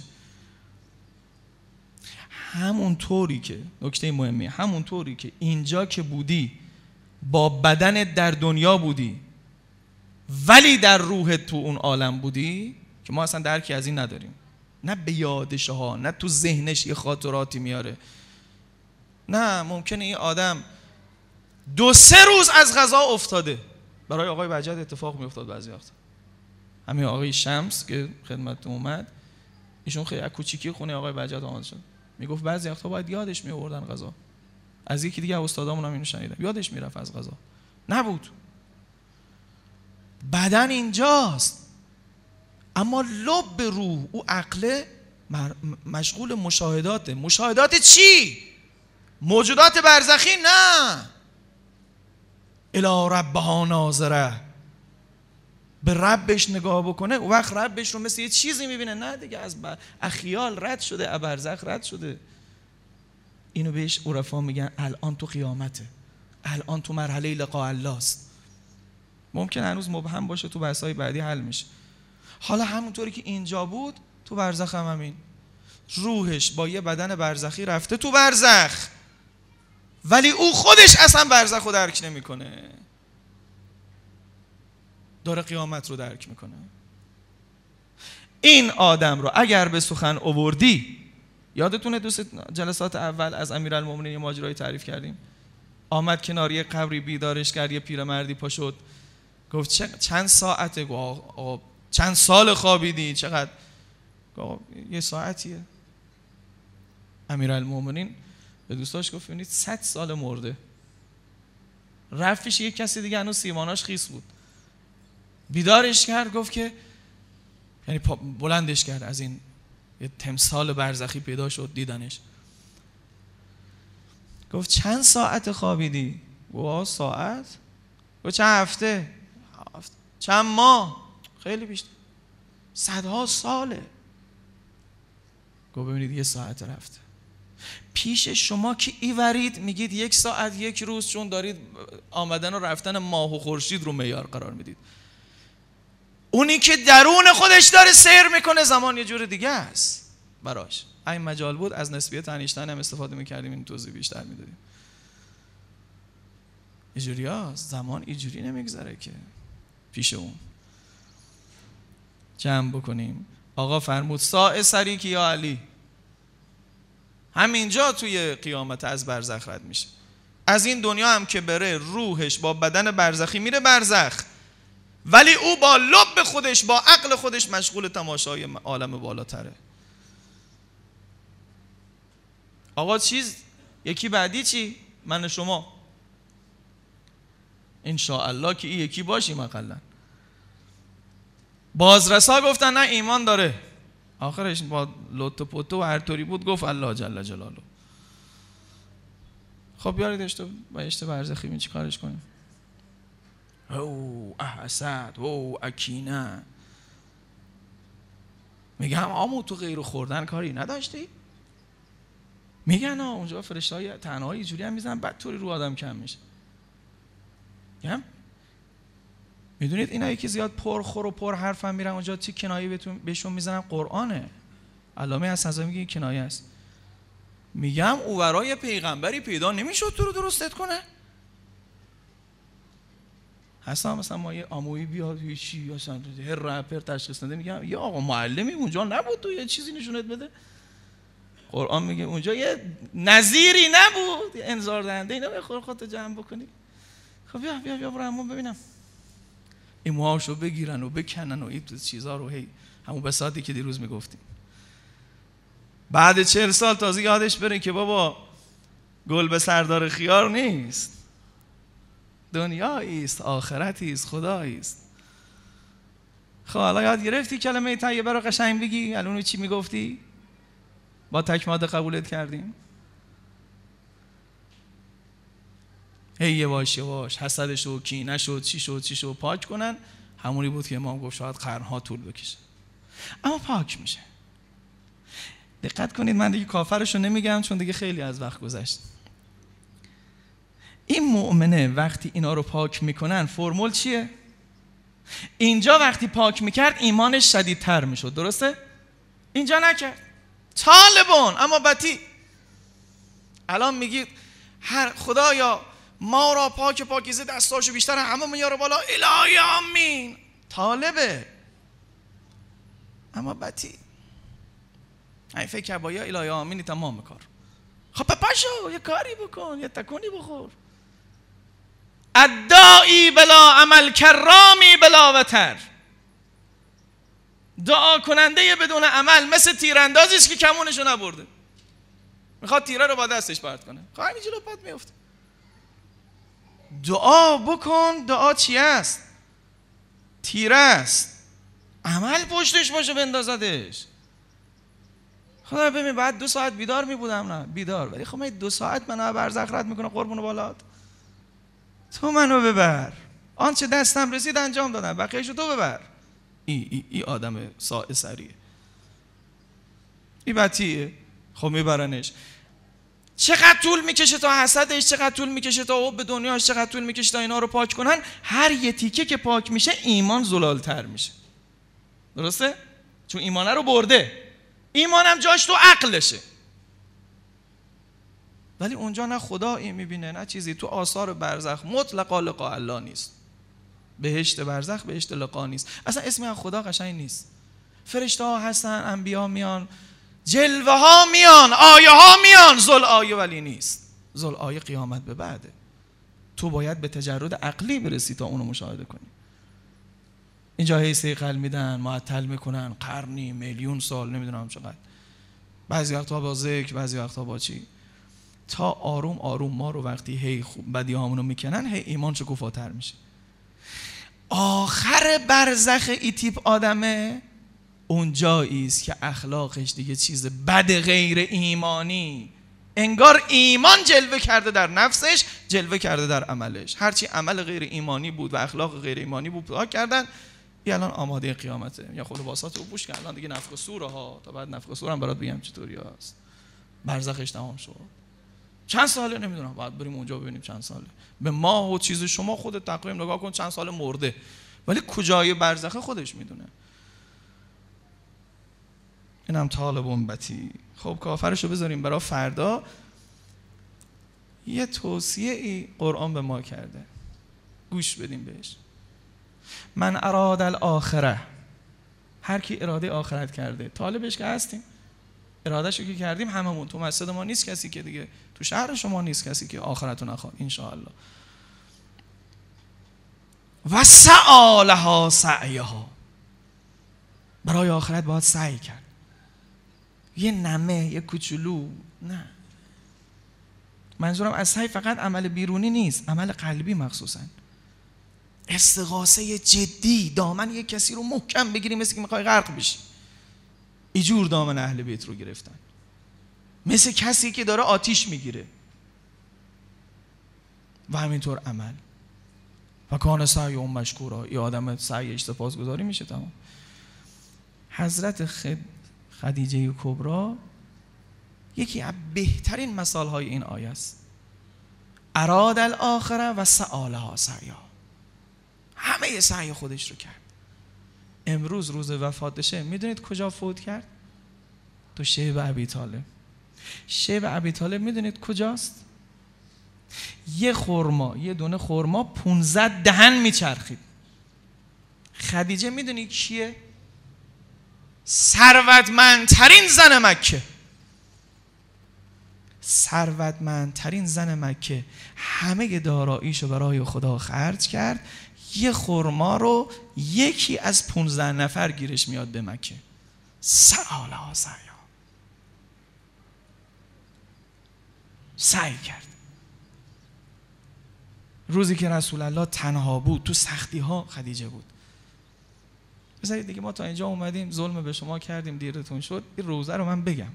همون طوری که نکته مهمی همون طوری که اینجا که بودی با بدن در دنیا بودی ولی در روح تو اون عالم بودی که ما اصلا درکی از این نداریم. نه به یادش ها نه تو ذهنش یه خاطراتی میاره. نه ممکنه این آدم دو سه روز از غذا افتاده. برای آقای بجد اتفاق میافتاد بعضی وقت همین آقای شمس که خدمت اومد ایشون خیلی کوچیکی خونه آقای بجد آمده شد. می‌گفت بعضی وقتا باید یادش میوردن غذا. از یکی دیگه استادامون هم اینو شنیدم. یادش می‌رفت از غذا. نبود. بدن اینجاست. اما لب روح او عقله مشغول مشاهداته. مشاهدات چی؟ موجودات برزخی نه. الا ربها ناظره. به ربش نگاه بکنه و وقت ربش رو مثل یه چیزی می‌بینه. نه دیگه از اخیال رد شده ابرزخ رد شده. اینو بهش عرفا میگن الان تو قیامته. الان تو مرحله لقاء الله است. ممکن هنوز مبهم باشه تو بحث‌های بعدی حل میشه. حالا همونطوری که اینجا بود تو برزخ هم همین. روحش با یه بدن برزخی رفته تو برزخ. ولی او خودش اصلا برزخ رو درک نمی‌کنه. داره قیامت رو درک می‌کنه. این آدم رو اگر به سخن اووردی یادتونه دوست جلسات اول از امیرالمومنین ماجرایی تعریف کردیم؟ آمد کنار یه قبری بیدارش کرد یه پیرمردی پا شد. گفت چند ساعته؟ گفت چند سال خوابیدی چقدر یه ساعتیه امیرالمومنین به دوستاش گفت ببینید 100 سال مرده رفتش یک کسی دیگه هنوز سیماناش خیس بود بیدارش کرد گفت که یعنی بلندش کرد از این یه تمثال برزخی پیدا شد دیدنش گفت چند ساعت خوابیدی؟ گفت ساعت؟ گفت چند هفته؟ چند ماه؟ خیلی بیشتر. صدها ساله. گفت ببینید یه ساعت رفته. پیش شما که ایورید میگید یک ساعت یک روز چون دارید آمدن و رفتن ماه و خورشید رو میار قرار می‌دید. اونی که درون خودش داره سیر می‌کنه زمان یه جور دیگه است. براش. این مجال بود از نسبیت انیشتن هم استفاده می‌کردیم این توضیح بیشتر می‌دادیم. اینجوری زمان اینجوری نمیگذره که پیش اون. جمع بکنیم. آقا فرمود سا سری که یا علی؟ همینجا توی قیامت از برزخ رد میشه. از این دنیا هم که بره روحش با بدن برزخی میره برزخ. ولی او با لب خودش با عقل خودش مشغول تماشای عالم بالاتره. آقا چیز؟ یکی بعدی چی؟ من شما. الله که یکی باشیم اقلا. بازرسا گفتن نه ایمان داره. آخرش با لوت و پوتو و هر طوری بود گفت الله جل جلاله. خب بیارید اشتو با اشته برزخی می چی کارش کنیم. او احسد او اکینه. میگم آمو تو غیر خوردن کاری نداشتی؟ میگن ها اونجا فرشته های تنهایی اینجوری هم می‌زنن بعد طوری رو آدم کم میشه. میگم می‌دونید اینایی که زیاد پرخور و پر حرف هم میرن اونجا چی کنایه بهشون می‌زنن قرآنه. علامه از میگه کنایه است. میگم اوورای پیغمبری پیدا نمی‌شد تو رو درستت کنه. هستم مثلا ما یه آمویی بیاد چی مثلا هر رپر تشخیص نده. میگم یا آقا معلمی اونجا نبود تو یه چیزی نشونت بده. قرآن میگه اونجا یه نظیری نبود. یه انذار دهنده اینا بخور خودت جمع بکنی. خب بیا بیا بیا برو ببینم. این موهاشو بگیرن و بکنن و این چیزا رو هی همون بساتی که دیروز می‌گفتیم. بعد چهل سال تازه یادش بره که بابا گل به سردار خیار نیست. دنیایی است آخرتی است خدایی است. خب حالا یاد گرفتی کلمه طیبه رو قشنگ بگی؟ الان چی می‌گفتی؟ با تک ماده قبولت کردیم. هی یواش یواش حسدش و کی نشد چی شد چی شد پاک کنن. همونی بود که امام گفت شاید قرنها طول بکشه. اما پاک میشه. دقت کنید من دیگه کافرشو نمیگم چون دیگه خیلی از وقت گذشت. این مؤمنه وقتی اینا رو پاک می‌کنن فرمول چیه؟ اینجا وقتی پاک می‌کرد ایمانش شدیدتر می‌شد. درسته؟ اینجا نکرد. طالبان اما بتی. الان میگید هر خدایا ما را پاک پاکیزه دستاشو بیشتر همه میاره بالا الهی آمین. طالبه. اما بتی. این فکر با یا الهی آمینی تمام کار. خب پاشو یه کاری بکن یه تکونی بخور. ادعایی بلا عمل کرامی بلا وتر. دعا کننده بدون عمل مثل تیراندازی که کمونشو نبرده. می‌خواد تیره رو با دستش پرت کنه. خب همینجا پات میفته دعا بکن دعا چی است؟ تیره است. عمل پشتش باشه بندازدش. خدا ببین بعد دو ساعت بیدار می بودم نه؟ بیدار. ولی خب من دو ساعت منو برزخ رد می‌کنه قربون بالات تو منو ببر. آنچه دستم رسید انجام دادم. بقیهشو تو ببر. ای, ای, ای آدم سا سریه ای بطیه خب میبرنش. چقدر طول می‌کشه تا حسدش چقدر طول می‌کشه تا به دنیاش چقدر طول می‌کشه تا اینا رو پاک کنن؟ هر یه تیکه که پاک میشه ایمان زلالتر میشه. درسته؟ چون ایمانه رو برده. ایمانم جاش تو عقلشه. ولی اونجا نه خدا این می‌بینه نه چیزی. تو آثار برزخ مطلقا لقا الله نیست. بهشت برزخ بهشت لقا نیست. اصلا اسمی خدا قشنگ نیست. فرشته ها هستن انبیا میان. جلوه ها میان آیه ها میان. زل آیه ولی نیست. زل آیه قیامت به بعده. تو باید به تجرد عقلی برسی تا اونو مشاهده کنی. اینجا هی سیقل میدن معطل می‌کنن قرنی میلیون سال نمی‌دونم چقدر. بعضی وقتا با ذکر بعضی وقتا با چی؟ تا آروم آروم ما رو وقتی هی بدی رو می‌کنن هی ایمان شکوفاتر میشه. آخر برزخ ای تیپ آدمه اون جایی است که اخلاقش دیگه چیز بد غیر ایمانی. انگار ایمان جلوه کرده در نفسش جلوه کرده در عملش. هرچی عمل غیر ایمانی بود و اخلاق غیر ایمانی بود پاک کردن یه الان آماده قیامته. یا خود باسات رو بوش که الان دیگه نفخ سوره ها. تا بعد نفخ سور هم برات بگم چطوری هست. برزخش تمام شد. چند ساله؟ نمی‌دونم. بعد بریم اونجا ببینیم چند ساله. به ماه و چیز شما خود تقویم نگاه کن چند سال مرده. ولی کجای برزخه خودش می‌دونه. اینم طالب بتی. خب کافرشو بذاریم برای فردا. یه توصیه ای قرآن به ما کرده. گوش بدیم بهش. من اراد الاخره. هر کی اراده آخرت کرده. طالبش که هستیم. ارادهش که کردیم هممون. تو مسجد ما نیست کسی که دیگه. تو شهر شما نیست کسی که آخرت رو نخواد. ان و سعالها سعیها. برای آخرت باید سعی کرد. یه نمه یه کوچولو. نه. منظورم از سعی فقط عمل بیرونی نیست عمل قلبی مخصوصا. استغاثه جدی دامن یه کسی رو محکم بگیری مثل که می‌خوای غرق بشی. ایجور دامن اهل بیت رو گرفتن. مثل کسی که داره آتیش می‌گیره. و همینطور عمل. و کان سعی اون مشکورا. ای آدم سعیش گذاری میشه تمام. حضرت خد... خدیجه کبرا یکی از بهترین مثال های این آیه است. اراد الاخره و سعالها سعیا همه سعی خودش رو کرد. امروز روز وفاتشه می‌دونید کجا فوت کرد؟ تو شیب ابی طالب. شیب ابی طالب می‌دونید کجاست؟ یه خورما یه دونه خورما 15 دهن میچرخید. خدیجه می‌دونی کیه؟ ثروتمندترین زن مکه. ثروتمندترین زن مکه. همه داراییشو برای خدا خرج کرد. یه خورما رو یکی از 15 نفر گیرش میاد به مکه. سعال سعیا سعی کرد. روزی که رسول الله تنها بود تو سختی ها خدیجه بود. بذارید دیگه ما تا اینجا اومدیم ظلم به شما کردیم دیرتون شد. این روزه رو من بگم.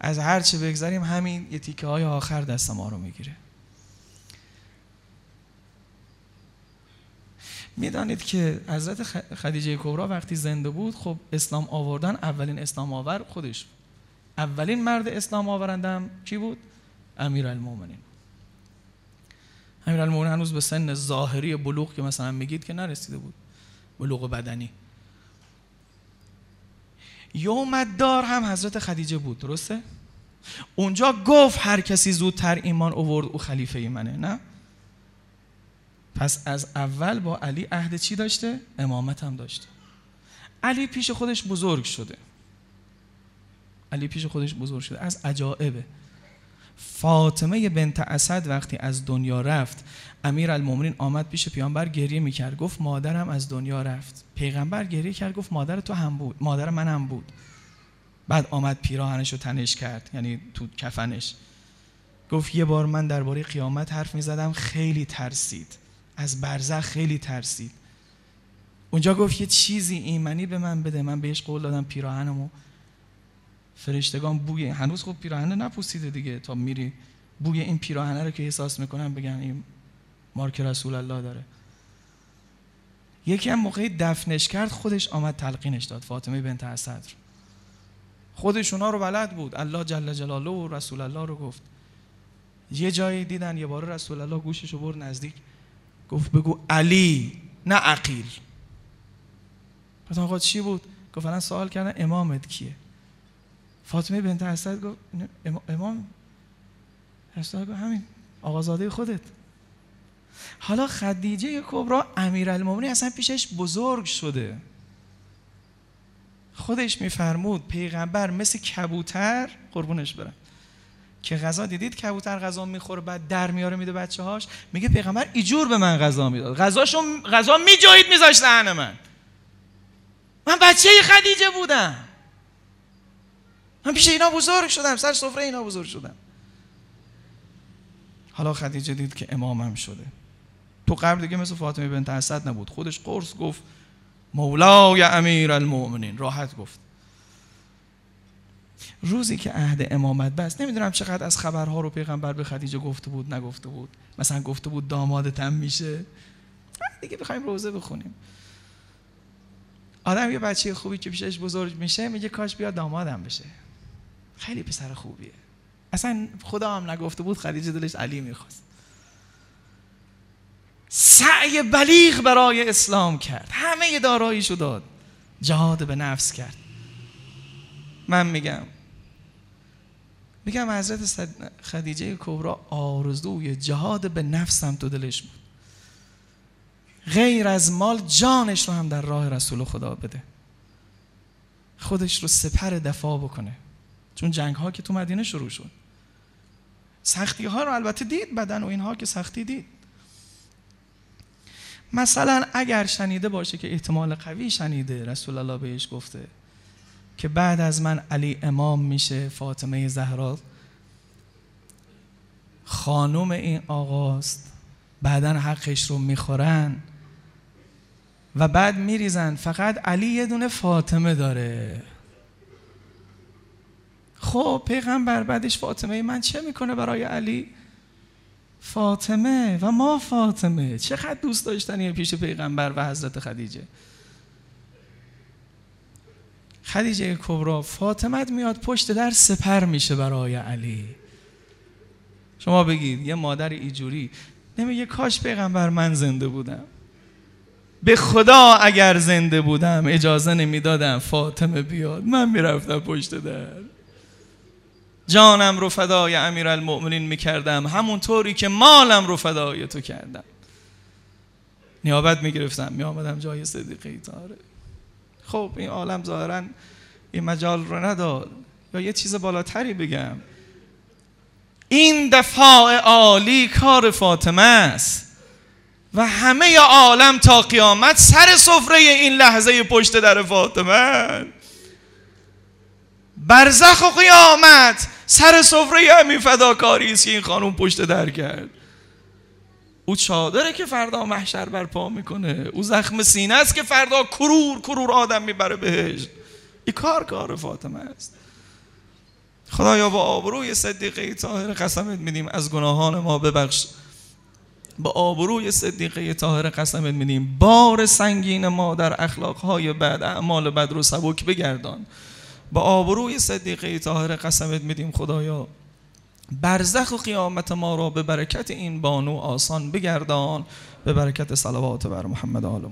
از هر چه بگذاریم همین یه تیکه های آخر دست ما رو می‌گیره. می‌دانید که حضرت خدیجه کبرا وقتی زنده بود خب اسلام آوردن اولین اسلام آور خودش اولین مرد اسلام آورندم کی بود؟ امیر المومنین امیر المومنین هنوز به سن ظاهری بلوغ که مثلا میگید که نرسیده بود. بلوغ بدنی یوم دار هم حضرت خدیجه بود درسته؟ اونجا گفت هر کسی زودتر ایمان اوورد او خلیفه ای منه نه؟ پس از اول با علی عهد چی داشته؟ امامت هم داشته علی پیش خودش بزرگ شده علی پیش خودش بزرگ شده از عجائبه فاطمه بنت اسد وقتی از دنیا رفت امیر المومنین آمد پیش پیامبر گریه می‌کرد. گفت مادرم از دنیا رفت. پیغمبر گریه کرد گفت مادر تو هم بود. مادر من هم بود. بعد آمد پیراهنش رو تنش کرد یعنی تو کفنش. گفت یه بار من درباره قیامت حرف می‌زدم خیلی ترسید. از برزخ خیلی ترسید. اونجا گفت یه چیزی ایمنی به من بده. من بهش قول دادم پیراهنمو. فرشتگان بوی هنوز خب پیراهنه نپوسیده دیگه. تا میری بوی این پیراهنه رو که احساس می‌کنن بگن این مارک رسول الله داره. یکی هم موقعی دفنش کرد خودش آمد تلقینش داد فاطمه بنت اسد خودش اونا رو بلد بود الله جل جلاله و رسول الله رو گفت. یه جایی دیدن یه بار رسول الله گوشش رو برد نزدیک گفت بگو علی نه عقیل. گفتم آقا چی بود؟ گفت الان سوال کردن امامت کیه؟ فاطمه بنت اسد گفت امام؟ رسول گفت همین آقازاده خودت. حالا خدیجه کبرا امیرالمومنین اصلا پیشش بزرگ شده. خودش میفرمود پیغمبر مثل کبوتر قربونش برم که غذا دیدید کبوتر غذا می‌خوره بعد در میاره میده بچه هاش میگه پیغمبر ایجور به من غذا می‌داد. غذاشو غذا میجایید میذاشت دهن من. من بچه خدیجه بودم. من پیش اینا بزرگ شدم سر سفره اینا بزرگ شدم. حالا خدیجه دید که امامم شده. تو قبل دیگه مثل فاطمه بنت اسد نبود. خودش قرص گفت مولای امیر المؤمنین. راحت گفت. روزی که عهد امامت بست نمی‌دونم چقدر از خبرها رو پیغمبر به خدیجه گفته بود نگفته بود. مثلا گفته بود دامادتم میشه. دیگه بخوایم روزه بخونیم. آدم یه بچه خوبی که پیشش بزرگ میشه میگه کاش بیا دامادم بشه. خیلی پسر خوبیه. اصلا خدا هم نگفته بود خدیجه دلش علی می‌خواست. سعی بلیغ برای اسلام کرد. همه داراییشو داد. جهاد به نفس کرد. من میگم میگم حضرت خدیجه کبرا آرزوی جهاد به نفسم تو دلش بود. غیر از مال جانش رو هم در راه رسول خدا بده. خودش رو سپر دفاع بکنه. چون جنگ ها که تو مدینه شروع شد. سختی ها رو البته دید بدن و اینها که سختی دید. مثلا اگر شنیده باشه که احتمال قوی شنیده رسول الله بهش گفته که بعد از من علی امام میشه فاطمه زهرا. خانم این آقاست بعدا حقش رو می‌خورن و بعد میریزن. فقط علی یه دونه فاطمه داره. خب پیغمبر بعدش فاطمه من چه می‌کنه برای علی؟ فاطمه و ما فاطمه. چقدر دوست داشتنی پیش پیغمبر و حضرت خدیجه. خدیجه کبرا فاطمت میاد پشت در سپر میشه برای علی. شما بگید یه مادر ایجوری. نمیگه کاش پیغمبر من زنده بودم. به خدا اگر زنده بودم اجازه نمی‌دادم فاطمه بیاد. من می‌رفتم پشت در. جانم رو فدای امیر المؤمنین می‌کردم. همونطوری که مالم رو فدای تو کردم. نیابت می‌گرفتم. میآمدم جای صدیقه تاره خب این عالم ظاهرا این مجال رو نداد. یا یه چیز بالاتری بگم. این دفاع عالی کار فاطمه است. و همه عالم تا قیامت سر سفره این لحظه پشت در فاطمه. برزخ و قیامت سر سفره همین فداکاری است که این خانم پشت در کرد. او چادره که فردا محشر برپا می‌کنه. او زخم سینه است که فردا کرور کرور آدم می‌بره بهش. این کار کار فاطمه است. خدایا با آبروی صدیقه طاهر قسمت میدیم. از گناهان ما ببخش. با آبروی صدیقه طاهر قسمت میدیم. بار سنگین ما در اخلاقهای بد اعمال بد رو سبک بگردان. با آبروی صدیقه طاهر قسمت میدیم خدایا. برزخ و قیامت ما را به برکت این بانو آسان بگردان. به برکت صلوات بر محمد آل